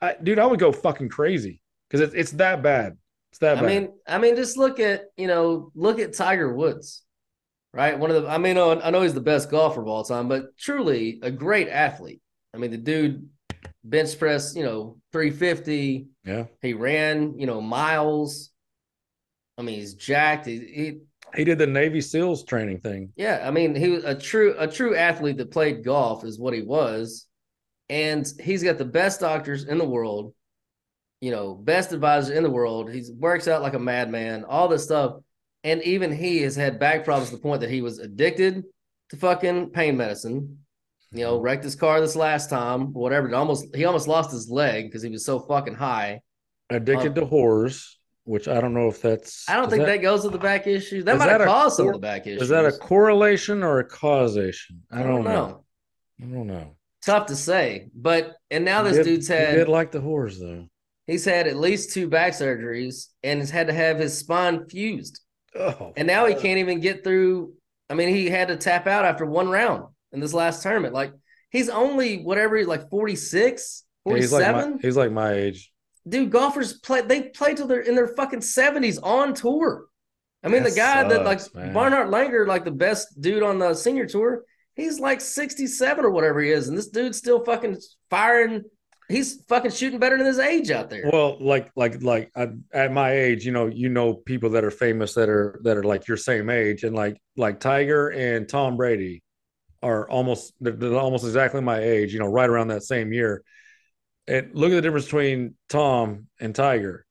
I dude, I would go fucking crazy because it's it's that bad. That I bad. mean, I mean, just look at you know, look at Tiger Woods, right? One of the, I mean, I know- I know he's the best golfer of all time, but truly a great athlete. I mean, the dude bench press, you know, three fifty. yeah, He ran, you know, miles. I mean, he's jacked. He, he he did the Navy SEALs training thing. Yeah, I mean, he was a true a true athlete that played golf is what he was, and he's got the best doctors in the world, you know, best advisor in the world. He works out like a madman, all this stuff, and even he has had back problems to the point that he was addicted to fucking pain medicine. You know, mm-hmm. wrecked his car this last time, whatever. It almost he almost lost his leg because he was so fucking high. Addicted um, to whores, which I don't know if that's. I don't think that, goes with the back issues. That is might that have caused some of the back issues. is that a correlation or a causation? I don't, know. I don't know. Tough to say, but and now this did- dude's he had did like the whores though. He's had at least two back surgeries and has had to have his spine fused, Oh, and now he can't even get through. I mean, he had to tap out after one round in this last tournament. Like he's only whatever, like 46, Yeah, he's like 47. my, he's like my age. Dude, golfers play they play till they're in their fucking 70s on tour. I mean, That the guy that like man. Bernhard Langer, like the best dude on the senior tour, he's like 67 or whatever he is, and this dude's still fucking firing he's fucking shooting better than his age out there. Well, like like like I, at my age, you know, you know people that are famous that are that are like your same age, and like like Tiger and Tom Brady are almost they're, they're almost exactly my age. You know, right around that same year. And look at the difference between Tom and Tiger.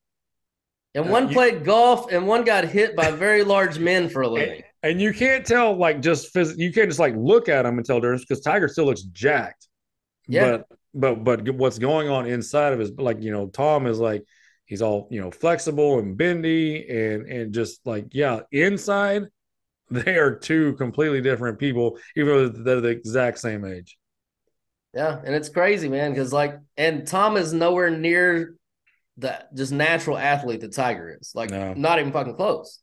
and one uh, you- played golf, and one got hit by very large men for a living. And you can't tell like just phys- you can't just like look at them and tell difference because Tiger still looks jacked. Yeah. But but but what's going on inside of his like you know Tom is like he's all you know flexible and bendy and and just like yeah inside they are two completely different people even though they're the exact same age. Yeah, and it's crazy, man, because like, and Tom is nowhere near the just natural athlete that Tiger is. Like, No. not even fucking close.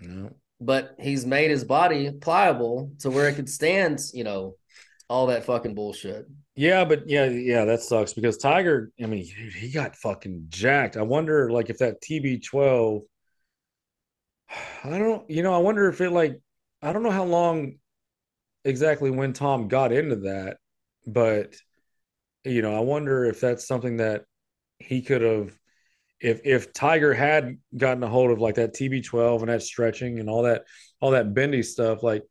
Know? But he's made his body pliable to where it could stand, you know, all that fucking bullshit. Yeah, but yeah, yeah, that sucks because Tiger, I mean, dude, he got fucking jacked. I wonder, like, if that TB12, I don't, you know, I wonder if it, like, I don't know how long exactly when Tom got into that, but, you know, I wonder if that's something that he could have, if if Tiger had gotten a hold of like that TB12 and that stretching and all that, all that bendy stuff, like,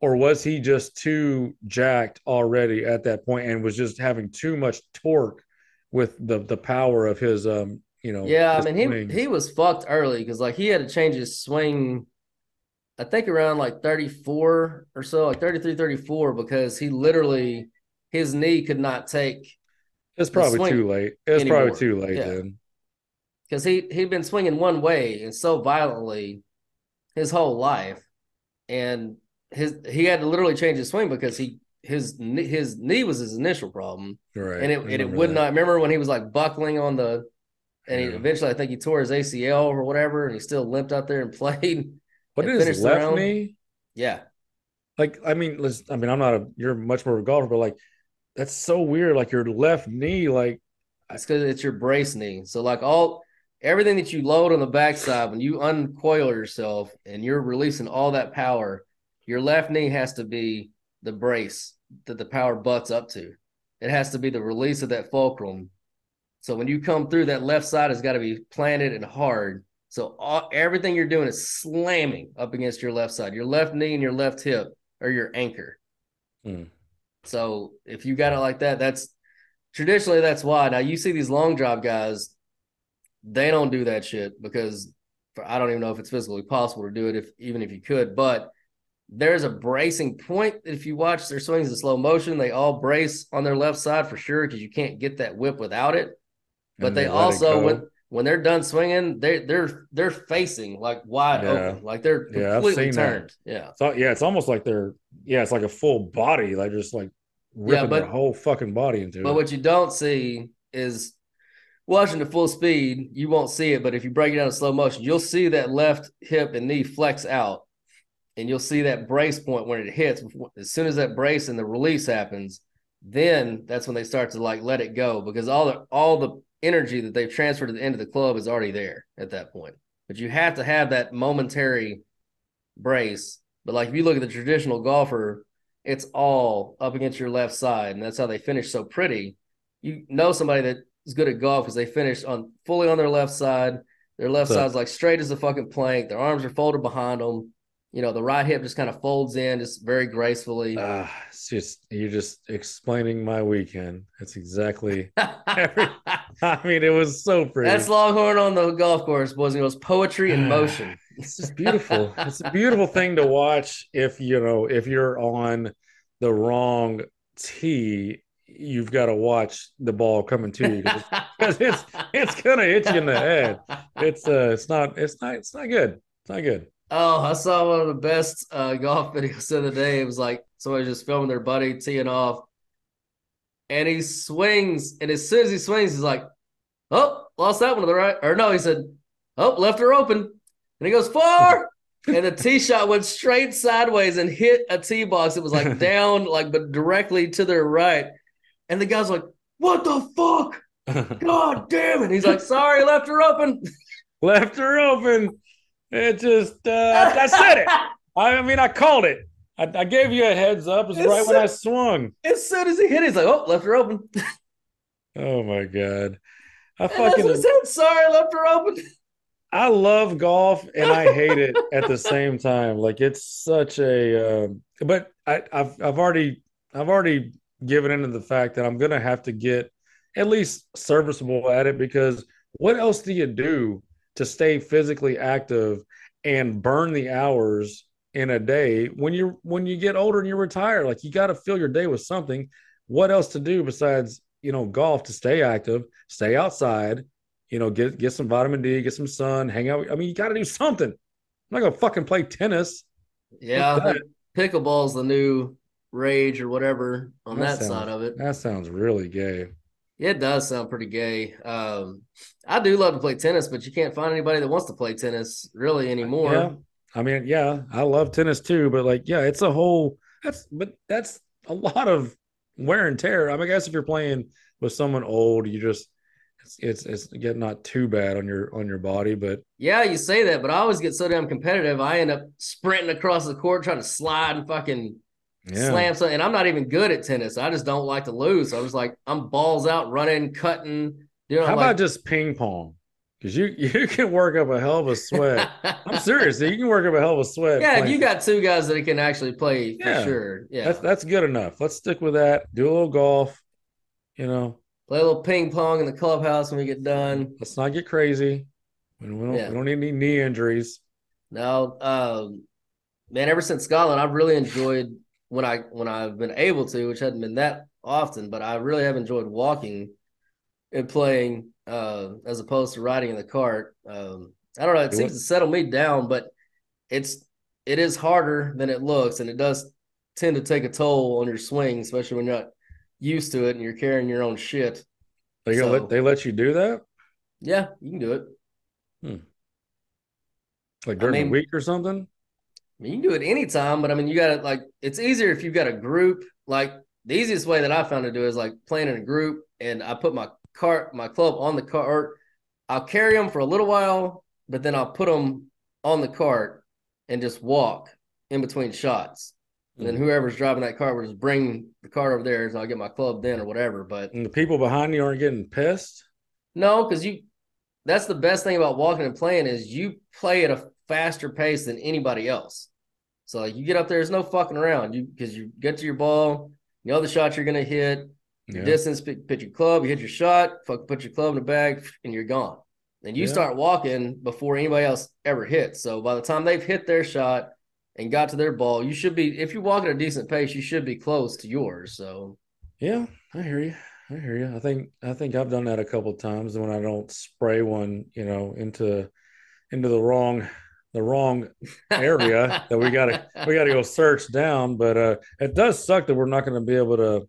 or was he just too jacked already at that point and was just having too much torque with the the power of his um you know Yeah, I mean, he he was fucked early because like he had to change his swing, I think around like 34 or so, like 33, 34, because he literally his knee could not take it's probably too late it's anymore. probably too late Yeah. then because he he'd been swinging one way and so violently his whole life, and his he had to literally change his swing because he his his knee was his initial problem, right and it and it would that. not. Remember when he was like buckling on the, and he eventually I think he tore his ACL or whatever, and he still limped out there and played. what and is finished left round. knee Yeah, like i mean let's i mean i'm not a you're much more of a golfer but like that's so weird like your left knee like it's because it's your brace knee. So like all everything that you load on the backside when you uncoil yourself and you're releasing all that power, your left knee has to be the brace that the power butts up to. It has to be the release of that fulcrum. So when you come through, that left side has got to be planted and hard. So all, everything you're doing is slamming up against your left side. Your left knee and your left hip are your anchor. Hmm. So if you got it like that, that's traditionally that's why. Now you see these long drive guys, they don't do that shit because for, I don't even know if it's physically possible to do it if even if you could, but there's a bracing point that if you watch their swings in slow motion, they all brace on their left side for sure because you can't get that whip without it. But they let also when when they're done swinging, they they're they're facing like wide Yeah. open, like they're Yeah, completely that. turned. Yeah. so yeah it's almost like they're yeah it's like a full body like just like ripping but- their whole fucking body into But it what you don't see is watching the full speed, you won't see it. But if you break it down in slow motion, you'll see that left hip and knee flex out. And you'll see that brace point when it hits. As soon as that brace and the release happens, then that's when they start to like let it go because all the all the energy that they've transferred to the end of the club is already there at that point. But you have to have that momentary brace. But like if you look at the traditional golfer, it's all up against your left side, and that's how they finish so pretty. You know somebody that is good at golf because they finish on fully on their left side. Their left So- side's like straight as a fucking plank. Their arms are folded behind them. You know, the right hip just kind of folds in, just very gracefully. Ah, it's just you're just explaining my weekend. It's exactly. every- I mean, it was so pretty. That's Longhorn on the golf course, boys and girls. Poetry in motion. It's just beautiful. it's a beautiful thing to watch. If you know, if you're on the wrong tee, you've got to watch the ball coming to you because it's it's gonna hit you in the head. It's uh, it's not, it's not, it's not good. It's not good. Oh, I saw one of the best uh, golf videos of the day. It was like somebody just filming their buddy teeing off, and he swings, and as soon as he swings, he's like, "Oh, lost that one to the right." Or no, he said, "Oh, left her open," and he goes far, and the tee shot went straight sideways and hit a tee box. It was like down, like but directly to their right, and the guy's like, "What the fuck? God damn it!" He's like, "Sorry, left her open." Left her open. It just, uh, I said it. I mean, I called it. I, I gave you a heads up. It's right when I swung. As soon as he hit, it, he's like, "Oh, left her open." Oh my god. I And fucking I said. Sorry, I left her open. I love golf and I hate it at the same time. Like it's such a um, but I, I've I've already I've already given into the fact that I'm gonna have to get at least serviceable at it because what else do you do to stay physically active and burn the hours in a day when you when you get older and you retire? Like you got to fill your day with something. What else to do besides you know golf to stay active, stay outside, you know, get get some vitamin D, get some sun, hang out. I mean, you got to do something. I'm not gonna fucking play tennis. Yeah, What's I think pickleball's the new rage or whatever on that, sounds, side of it. That sounds really gay. It does sound pretty gay. Um, I do love to play tennis, but you can't find anybody that wants to play tennis really anymore. Yeah. I mean, yeah, I love tennis too, but like, yeah, it's a whole that's but that's a lot of wear and tear. I mean, I guess if you're playing with someone old, you just it's it's it's getting not too bad on your on your body, but Yeah, you say that, but I always get so damn competitive. I end up sprinting across the court trying to slide and fucking yeah. slam something. And I'm not even good at tennis. I just don't like to lose. So I was like, I'm balls out, running, cutting. You know, How about just ping pong? Because you you can work up a hell of a sweat. I'm serious. You can work up a hell of a sweat. yeah, if you got two guys that can actually play for Yeah. sure. Yeah. that's that's good enough. Let's stick with that. Do a little golf. You know, Play a little ping pong in the clubhouse when we get done. let's not get crazy. We don't, Yeah. we don't need any knee injuries. No, um, man, ever since Scotland, I've really enjoyed when I when I've been able to, which hadn't been that often, but I really have enjoyed walking and playing uh, as opposed to riding in the cart. Um, I don't know, it Do seems it. to settle me down, but it's it is harder than it looks, and it does tend to take a toll on your swing, especially when you're not used to it and you're carrying your own shit. They So- let they let you do that Yeah, you can do it. like during mean- the week or something. I mean, you can do it anytime, but I mean, you got to like, it's easier if you've got a group. Like, the easiest way that I found to do is like playing in a group, and I put my cart, my club on the cart. I'll carry them for a little while, but then I'll put them on the cart and just walk in between shots. And then mm-hmm. whoever's driving that car will just bring the car over there, and I'll get my club then or whatever. But And the people behind you aren't getting pissed. no, because you that's the best thing about walking and playing is you play at a faster pace than anybody else. So like you get up there, there's no fucking around. You because you get to your ball, you know the shots you're gonna hit, your Yeah. distance, pick, pitch your club, you hit your shot, fuck put your club in the bag, and you're gone. And you Yeah. start walking before anybody else ever hits. So by the time they've hit their shot and got to their ball, you should be if you walk at a decent pace, you should be close to yours. So Yeah, I hear you. I hear you. I think I think I've done that a couple of times when I don't spray one, you know, into into the wrong the wrong area that we gotta we gotta go search down. But uh it does suck that we're not gonna be able to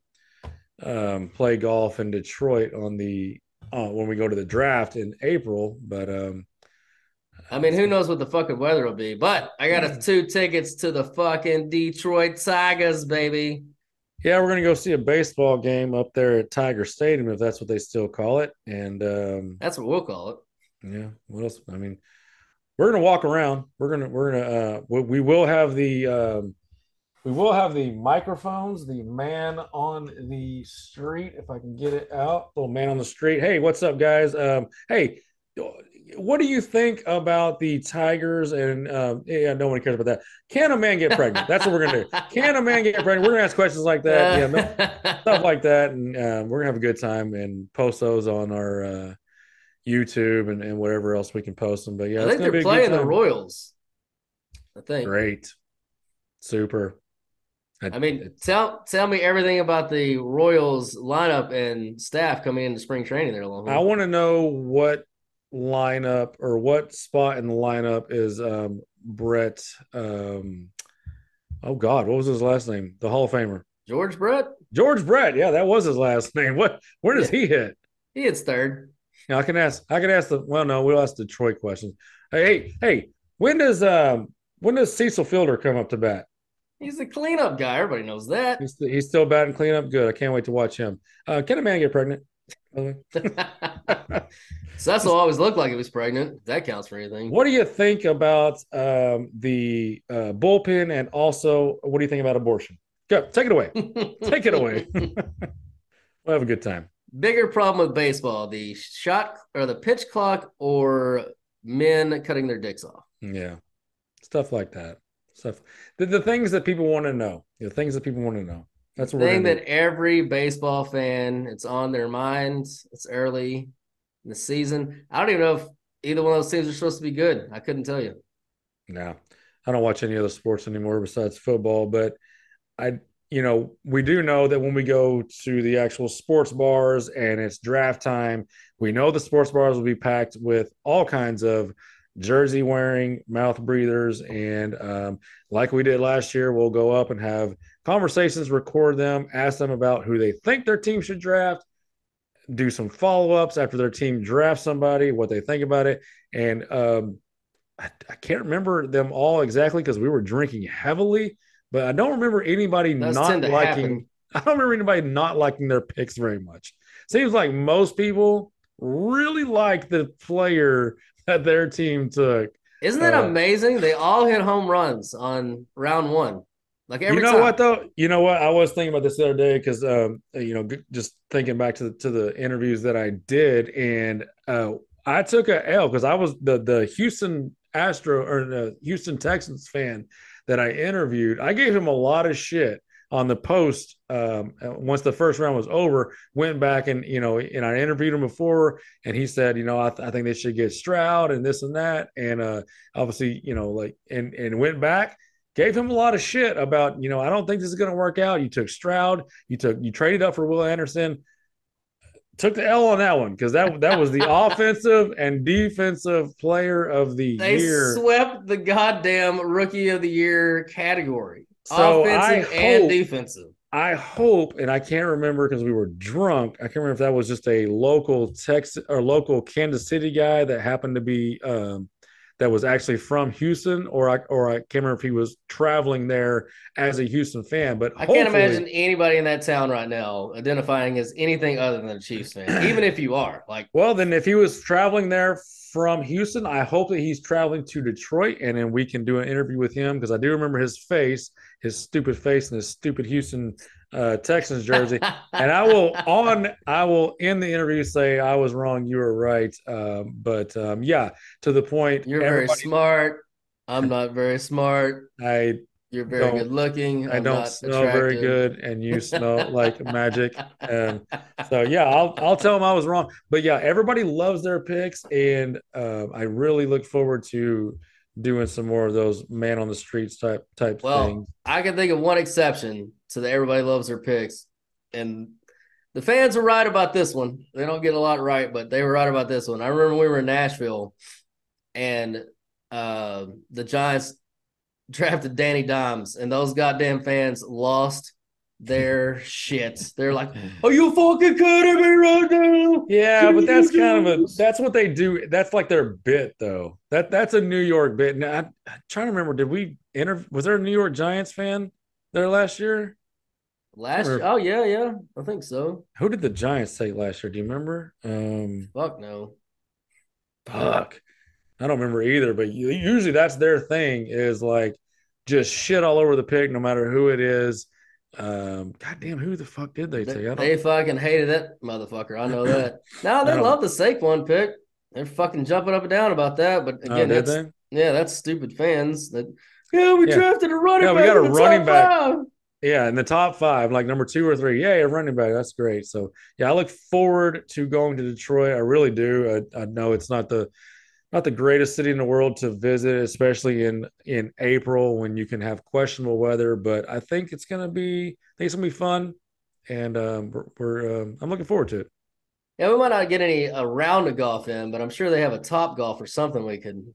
um play golf in Detroit on the uh, when we go to the draft in April. But um I mean, who knows what the fucking weather will be? But I got a two tickets to the fucking Detroit Tigers, baby. Yeah, we're gonna go see a baseball game up there at Tiger Stadium if that's what they still call it. And um That's what we'll call it. Yeah. What else? I mean, we're gonna walk around. We're gonna we're gonna uh we, we will have the um we will have the microphones, the man on the street, if I can get it out. Little man on the street. Hey, what's up, guys? Um, hey, what do you think about the Tigers? And um, yeah, no one cares about that. Can a man get pregnant? That's what we're gonna do. Can a man get pregnant? We're gonna ask questions like that. Yeah, stuff like that, and uh, we're gonna have a good time and post those on our uh, YouTube and, and whatever else we can post them. But yeah, I think they're playing the. Royals. I think. Great, super. I mean, tell tell me everything about the Royals lineup and staff coming into spring training there, Longhorn. I want to know what lineup or what spot in the lineup is um, Brett. Um, oh God, what was his last name? The Hall of Famer George Brett, George Brett. Yeah, that was his last name. What? Where does he hit? he hits third. Yeah, I can ask. I can ask the. Well, no, we'll ask Detroit questions. Hey, hey, hey. When does um when does Cecil Fielder come up to bat? He's the cleanup guy. Everybody knows that. He's he's still batting cleanup. Good. I can't wait to watch him. Uh, can a man get pregnant? The way? Always looked like he was pregnant. That counts for anything. What do you think about um, the uh, bullpen, and also what do you think about abortion? Go, take it away. Take it away. we'll have a good time. bigger problem with baseball: the shot or the pitch clock, or men cutting their dicks off. Yeah, stuff like that. Stuff the, the things that people want to know. The things that people want to know. That's what thing that every baseball fan it's on their minds. It's early in the season. I don't even know if either one of those teams are supposed to be good. I couldn't tell you. No, I don't watch any other sports anymore besides football. But I, you know, we do know that when we go to the actual sports bars and it's draft time, we know the sports bars will be packed with all kinds of jersey wearing mouth breathers and um, like we did last year we'll go up and have conversations record them ask them about who they think their team should draft do some follow-ups after their team drafts somebody what they think about it and um, I, I can't remember them all exactly because we were drinking heavily but i don't remember anybody Those not liking happen. i don't remember anybody not liking their picks very much seems like most people really like the player that their team took Isn't that Uh, amazing? They all hit home runs on round one. Like every you know time. what though? You know what? I was thinking about this the other day because, um, you know, just thinking back to the, to the interviews that I did, and uh, I took a L because I was the the Houston Astro or the Houston Texans fan that I interviewed. I gave him a lot of shit on the post um, once the first round was over. Went back and you know, and I interviewed him before, and he said, you know, I, th- I think they should get Stroud and this and that, and uh, obviously, you know, like and and went back gave him a lot of shit about, you know, I don't think this is going to work out. You took Stroud, you took you traded up for Will Anderson. Took the L on that one because that that was the offensive and defensive player of the They year. swept the goddamn rookie of the year category. So I Offensive and hope- defensive. I hope, and I can't remember because we were drunk. I can't remember if that was just a local Texas or local Kansas City guy that happened to be um, that was actually from Houston, or I or I can't remember if he was traveling there as a Houston fan. But I can't imagine anybody in that town right now identifying as anything other than a Chiefs fan, even if you are. Like, Well, then if he was traveling there from Houston, I hope that he's traveling to Detroit and then we can do an interview with him because I do remember his face, his stupid face and his stupid Houston uh, Texans jersey. and I will on I will end the interview say I was wrong, you were right. Um, but um, yeah, to the point. you're very smart. I'm not very smart. I You're very good looking. I I'm don't not smell very good, and you smell like magic. Um, so yeah, I'll I'll tell them I was wrong. But yeah, everybody loves their picks, and uh, I really look forward to doing some more of those man on the streets type type Well, things. I can think of one exception to the everybody loves their picks, and the fans are right about this one. They don't get a lot right, but they were right about this one. I remember we were in Nashville, and uh, the Giants drafted Danny Dimes, and those goddamn fans lost their shit. They're like, "Are you fucking kidding me right now?" Yeah, but that's kind of a that's what they do. That's like their bit though. That that's a New York bit. Now, I, I'm trying to remember. Did we interview? Was there a New York Giants fan there last year? Last, oh yeah, yeah, I think so. Who did the Giants take last year? Do you remember? Um, Fuck no. fuck i don't remember either but usually that's their thing is like just shit all over the pick no matter who it is um god damn who the fuck did they take They, don't, they fucking hated that motherfucker. I know that. No, they love the Saquon pick. They're fucking jumping up and down about that. But oh, again, did that's yeah, that's stupid fans. That yeah, we Yeah. drafted a running Yeah, we back. got a running back. five. Yeah in the top five like number two or three yeah a running back that's great. So yeah i look forward to going to detroit. I really do. I, I know it's not the not the greatest city in the world to visit especially in in april when you can have questionable weather but i think it's gonna be i think it's gonna be fun and um, we're, we're um, i'm looking forward to it. Yeah, we might not get any a round of golf in, but I'm sure they have a top golf or something we could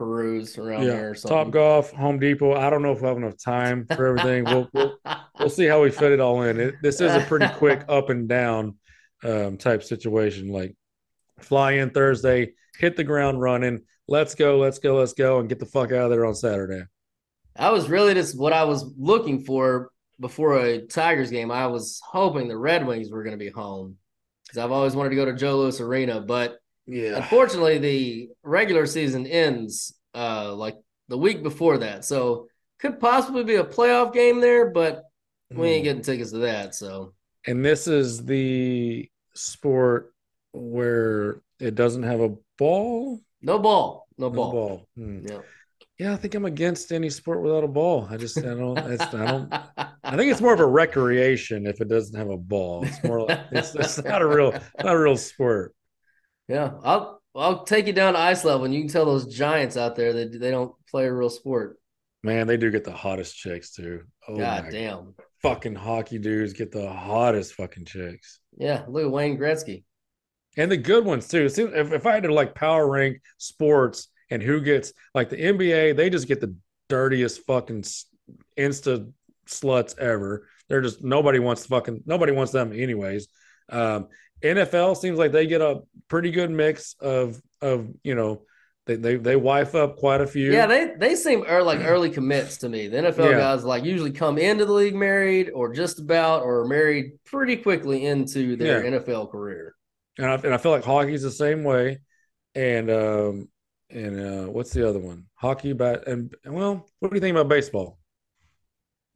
peruse around there or something. Top Golf, Home Depot. I don't know if we'll have enough time for everything. we'll, we'll we'll see how we fit it all in. It, this is a pretty quick up and down um, type situation. Like fly in Thursday, hit the ground running. Let's go, let's go, let's go, and get the fuck out of there on Saturday. I was really just what I was looking for before a Tigers game. I was hoping the Red Wings were going to be home because I've always wanted to go to Joe Louis Arena, but Yeah. unfortunately the regular season ends uh like the week before that. So could possibly be a playoff game there, but we Hmm. ain't getting tickets to that. So And this is the sport where it doesn't have a ball? No ball. No No ball. ball. Hmm. Yeah. Yeah, I think I'm against any sport without a ball. I just I don't it's, I don't I think it's more of a recreation if it doesn't have a ball. It's more like it's, it's not a real not a real sport. Yeah, I'll I'll take you down to ice level, and you can tell those giants out there that they don't play a real sport. Man, they do get the hottest chicks too. Oh God damn. fucking hockey dudes get the hottest fucking chicks. Yeah, look at Wayne Gretzky. And the good ones too. See, if, if I had to like power rank sports and who gets like the NBA, they just get the dirtiest fucking insta sluts ever. They're just nobody wants fucking nobody wants them anyways. Um, NFL seems like they get a pretty good mix of of you know they they they wife up quite a few. Yeah, they they seem ear like early commits to me. The NFL Yeah. guys like usually come into the league married or just about or married pretty quickly into their Yeah. NFL career. and I, and I feel like hockey's the same way. And um and uh what's the other one? Hockey, bat and well, what do you think about baseball?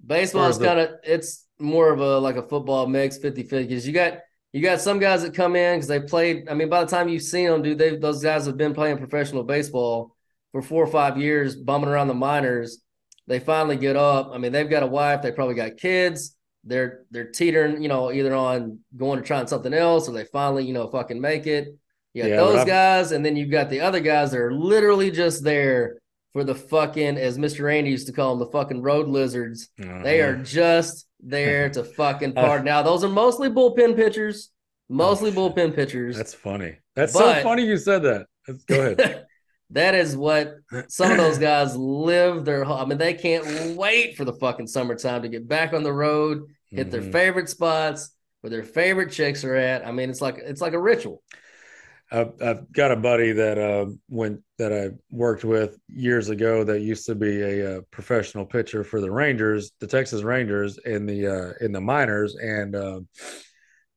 Baseball is kind of it's more of a like a football mix 50-50 because you got you got some guys that come in because they played. I mean, by the time you've seen them, dude, they those guys have been playing professional baseball for four or five years, bumming around the minors. They finally get up. I mean, they've got a wife, they probably got kids. They're they're teetering, you know, either on going to trying something else or they finally, you know, fucking make it. You got Yeah, those guys, and then you've got the other guys that are literally just there for the fucking, as Mr. Randy used to call them, the fucking road lizards. They Uh-huh. are just there to fucking party. Now, those are mostly bullpen pitchers, mostly bullpen pitchers. That's funny. That's But- so funny you said that. Let's- Go ahead. that is what some of those guys live their whole. I mean, they can't wait for the fucking summertime to get back on the road, hit their Mhm. favorite spots where their favorite chicks are at. I mean, it's like it's like a ritual. I've, I've got a buddy that uh, went that I worked with years ago that used to be a, uh professional pitcher for the Rangers, the Texas Rangers, in the uh, in the minors, and um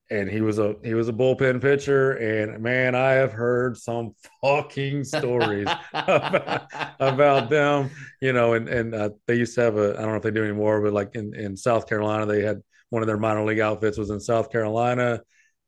and he was a he was a bullpen pitcher, and man, I have heard some fucking stories about, about them, you know, and and uh, they used to have a I don't know if they do anymore, but like in in South Carolina, they had one of their minor league outfits was in South Carolina.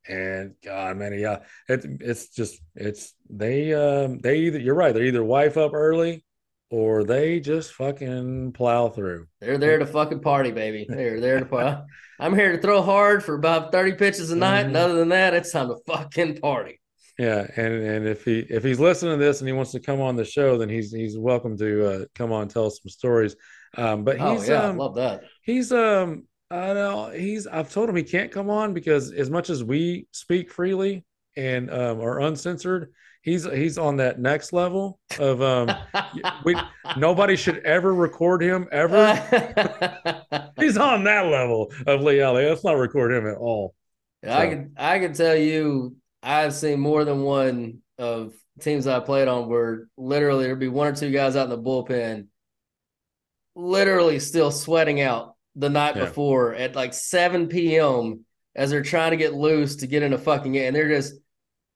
And God, man, yeah, it, it's just it's they um they either you're right they're either wife up early or they just fucking plow through. They're there to fucking party, baby. They're there to party. I'm here to throw hard for about 30 pitches a night. And Mhm. other than that, it's time to fucking party. Yeah, and and if he if he's listening to this and he wants to come on the show, then he's he's welcome to uh, come on and tell us some stories. Um, but Oh, he's yeah. um, love that. he's um I know he's I've told him he can't come on because as much as we speak freely and um, are uncensored, he's he's on that next level of um we- nobody should ever record him ever. he's on that level of legality. Let's not record him at all. I So- can I can tell you I've seen more than one of teams I played on where literally there'd be one or two guys out in the bullpen literally still sweating out the night Yeah. before at like 7 p.m. as they're trying to get loose to get in a fucking game. And they're just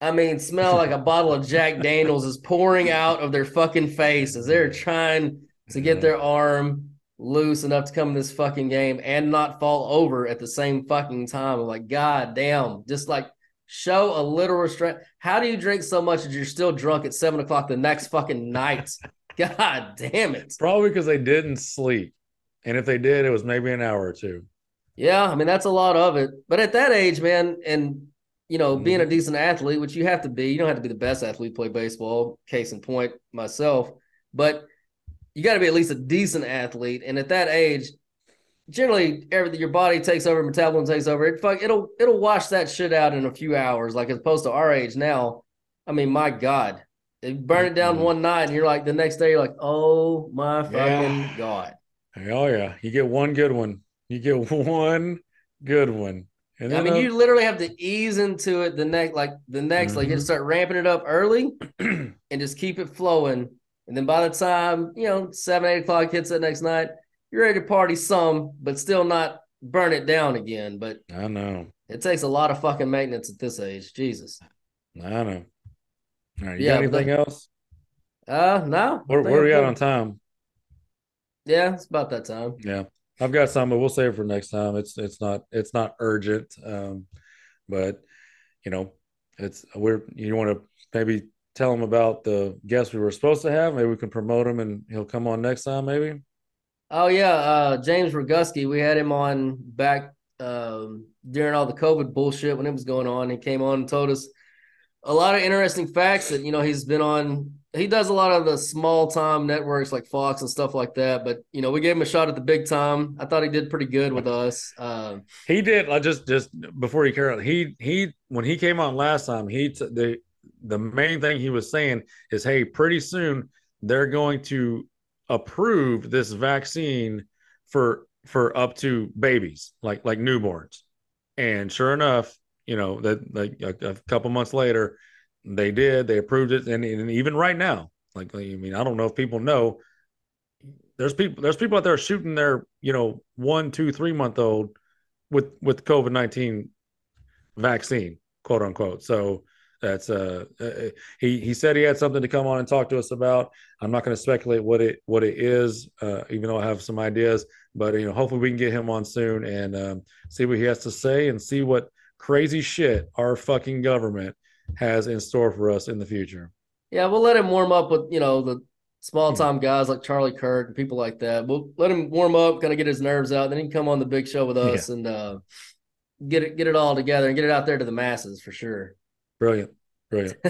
I mean, smell like a bottle of Jack Daniels is pouring out of their fucking face as they're trying to get mm-hmm. their arm loose enough to come in this fucking game and not fall over at the same fucking time. I'm like, God damn, just like show a little restraint. How do you drink so much that you're still drunk at seven o'clock the next fucking night? God damn it. Probably because they didn't sleep. And if they did, it was maybe an hour or two. Yeah, I mean that's a lot of it. But at that age, man, and you know, being Mm-hmm. a decent athlete, which you have to be, you don't have to be the best athlete to play baseball. Case in point, myself. But you got to be at least a decent athlete. And at that age, generally, everything your body takes over, metabolism takes over. It fuck, it'll it'll wash that shit out in a few hours. Like as opposed to our age now. I mean, my God, they burn it down Mhm. one night, and you're like the next day, you're like, oh my fucking Yeah. God. Oh yeah, you get one good one. You get one good one. And I mean, you literally have to ease into it the next, like the next, like you have Mm-hmm. start ramping it up early and just keep it flowing. And then by the time, you know, seven, eight o'clock hits that next night, you're ready to party some, but still not burn it down again. But I know, it takes a lot of fucking maintenance at this age. Jesus. I know. All right, you Yeah, got but anything else? Uh, no. Where, where are we at on time? Yeah, it's about that time. Yeah, I've got some, but we'll save it for next time. It's it's not it's not urgent, um, but you know, it's we're you want to maybe tell him about the guest we were supposed to have. Maybe we can promote him and he'll come on next time. Maybe. Oh yeah, uh, James Roguski. We had him on back um, during all the COVID bullshit when it was going on. He came on and told us a lot of interesting facts that you know he's been on. He does a lot of the small time networks like Fox and stuff like that. But you know, we gave him a shot at the big time. I thought he did pretty good with us. Uh, he did. I just just before he carry on, he he when he came on last time, he t- the the main thing he was saying is, hey, pretty soon they're going to approve this vaccine for for up to babies, like like newborns. And sure enough, you know that like a, a couple months later, they did. They approved it, and, and even right now, like I mean, I don't know if people know. There's people. There's people out there shooting their you know one, two, three month old with with COVID nineteen vaccine, quote unquote. So that's uh, uh, he he said he had something to come on and talk to us about. I'm not going to speculate what it what it is, uh, even though I have some ideas. But you know, hopefully we can get him on soon and um, see what he has to say and see what crazy shit our fucking government has in store for us in the future. Yeah, we'll let him warm up with you know the small time guys like Charlie Kirk and people like that. We'll let him warm up, kind of get his nerves out, then he can come on the big show with us yeah. and uh, get it get it all together and get it out there to the masses for sure. Brilliant. Brilliant.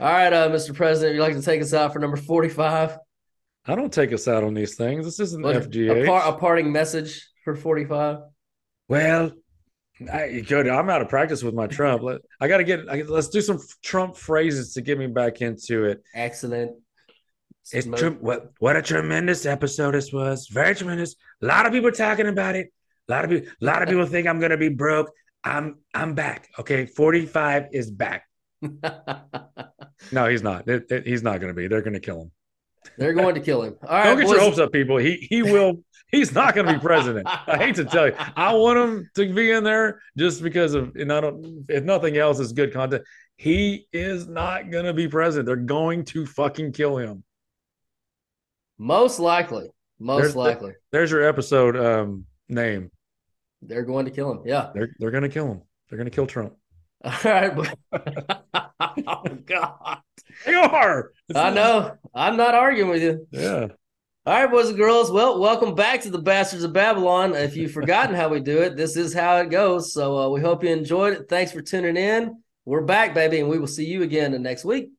All right, uh, Mr. President, you'd like to take us out for number 45? I don't take us out on these things. This isn't FGA. A, par- a, parting message for 45? Well, I, good. I'm out of practice with my Trump. Let, I got to get, I, let's do some Trump phrases to get me back into it. Excellent. It's true. What, what a tremendous episode this was. Very tremendous. A lot of people talking about it. A lot of people, a lot of people think I'm going to be broke. I'm I'm back. Okay, 45 is back. no, he's not. It, it, he's not going to be. They're going to kill him. They're going to kill him. All right, Don't get boys. your hopes up, people. He he will. He's not going to be president. I hate to tell you. I want him to be in there just because of. And I don't. If nothing else, is good content. He is not going to be president. They're going to fucking kill him. Most likely. Most there's, likely. There's your episode um, name. They're going to kill him. Yeah. They're they're going to kill him. They're going to kill Trump. All right. oh God. They are. It's I know. I'm not arguing with you. Yeah. All right, boys and girls. Well, welcome back to the Bastards of Babylon. If you've forgotten how we do it, this is how it goes. So uh, we hope you enjoyed it. Thanks for tuning in. We're back, baby, and we will see you again next week.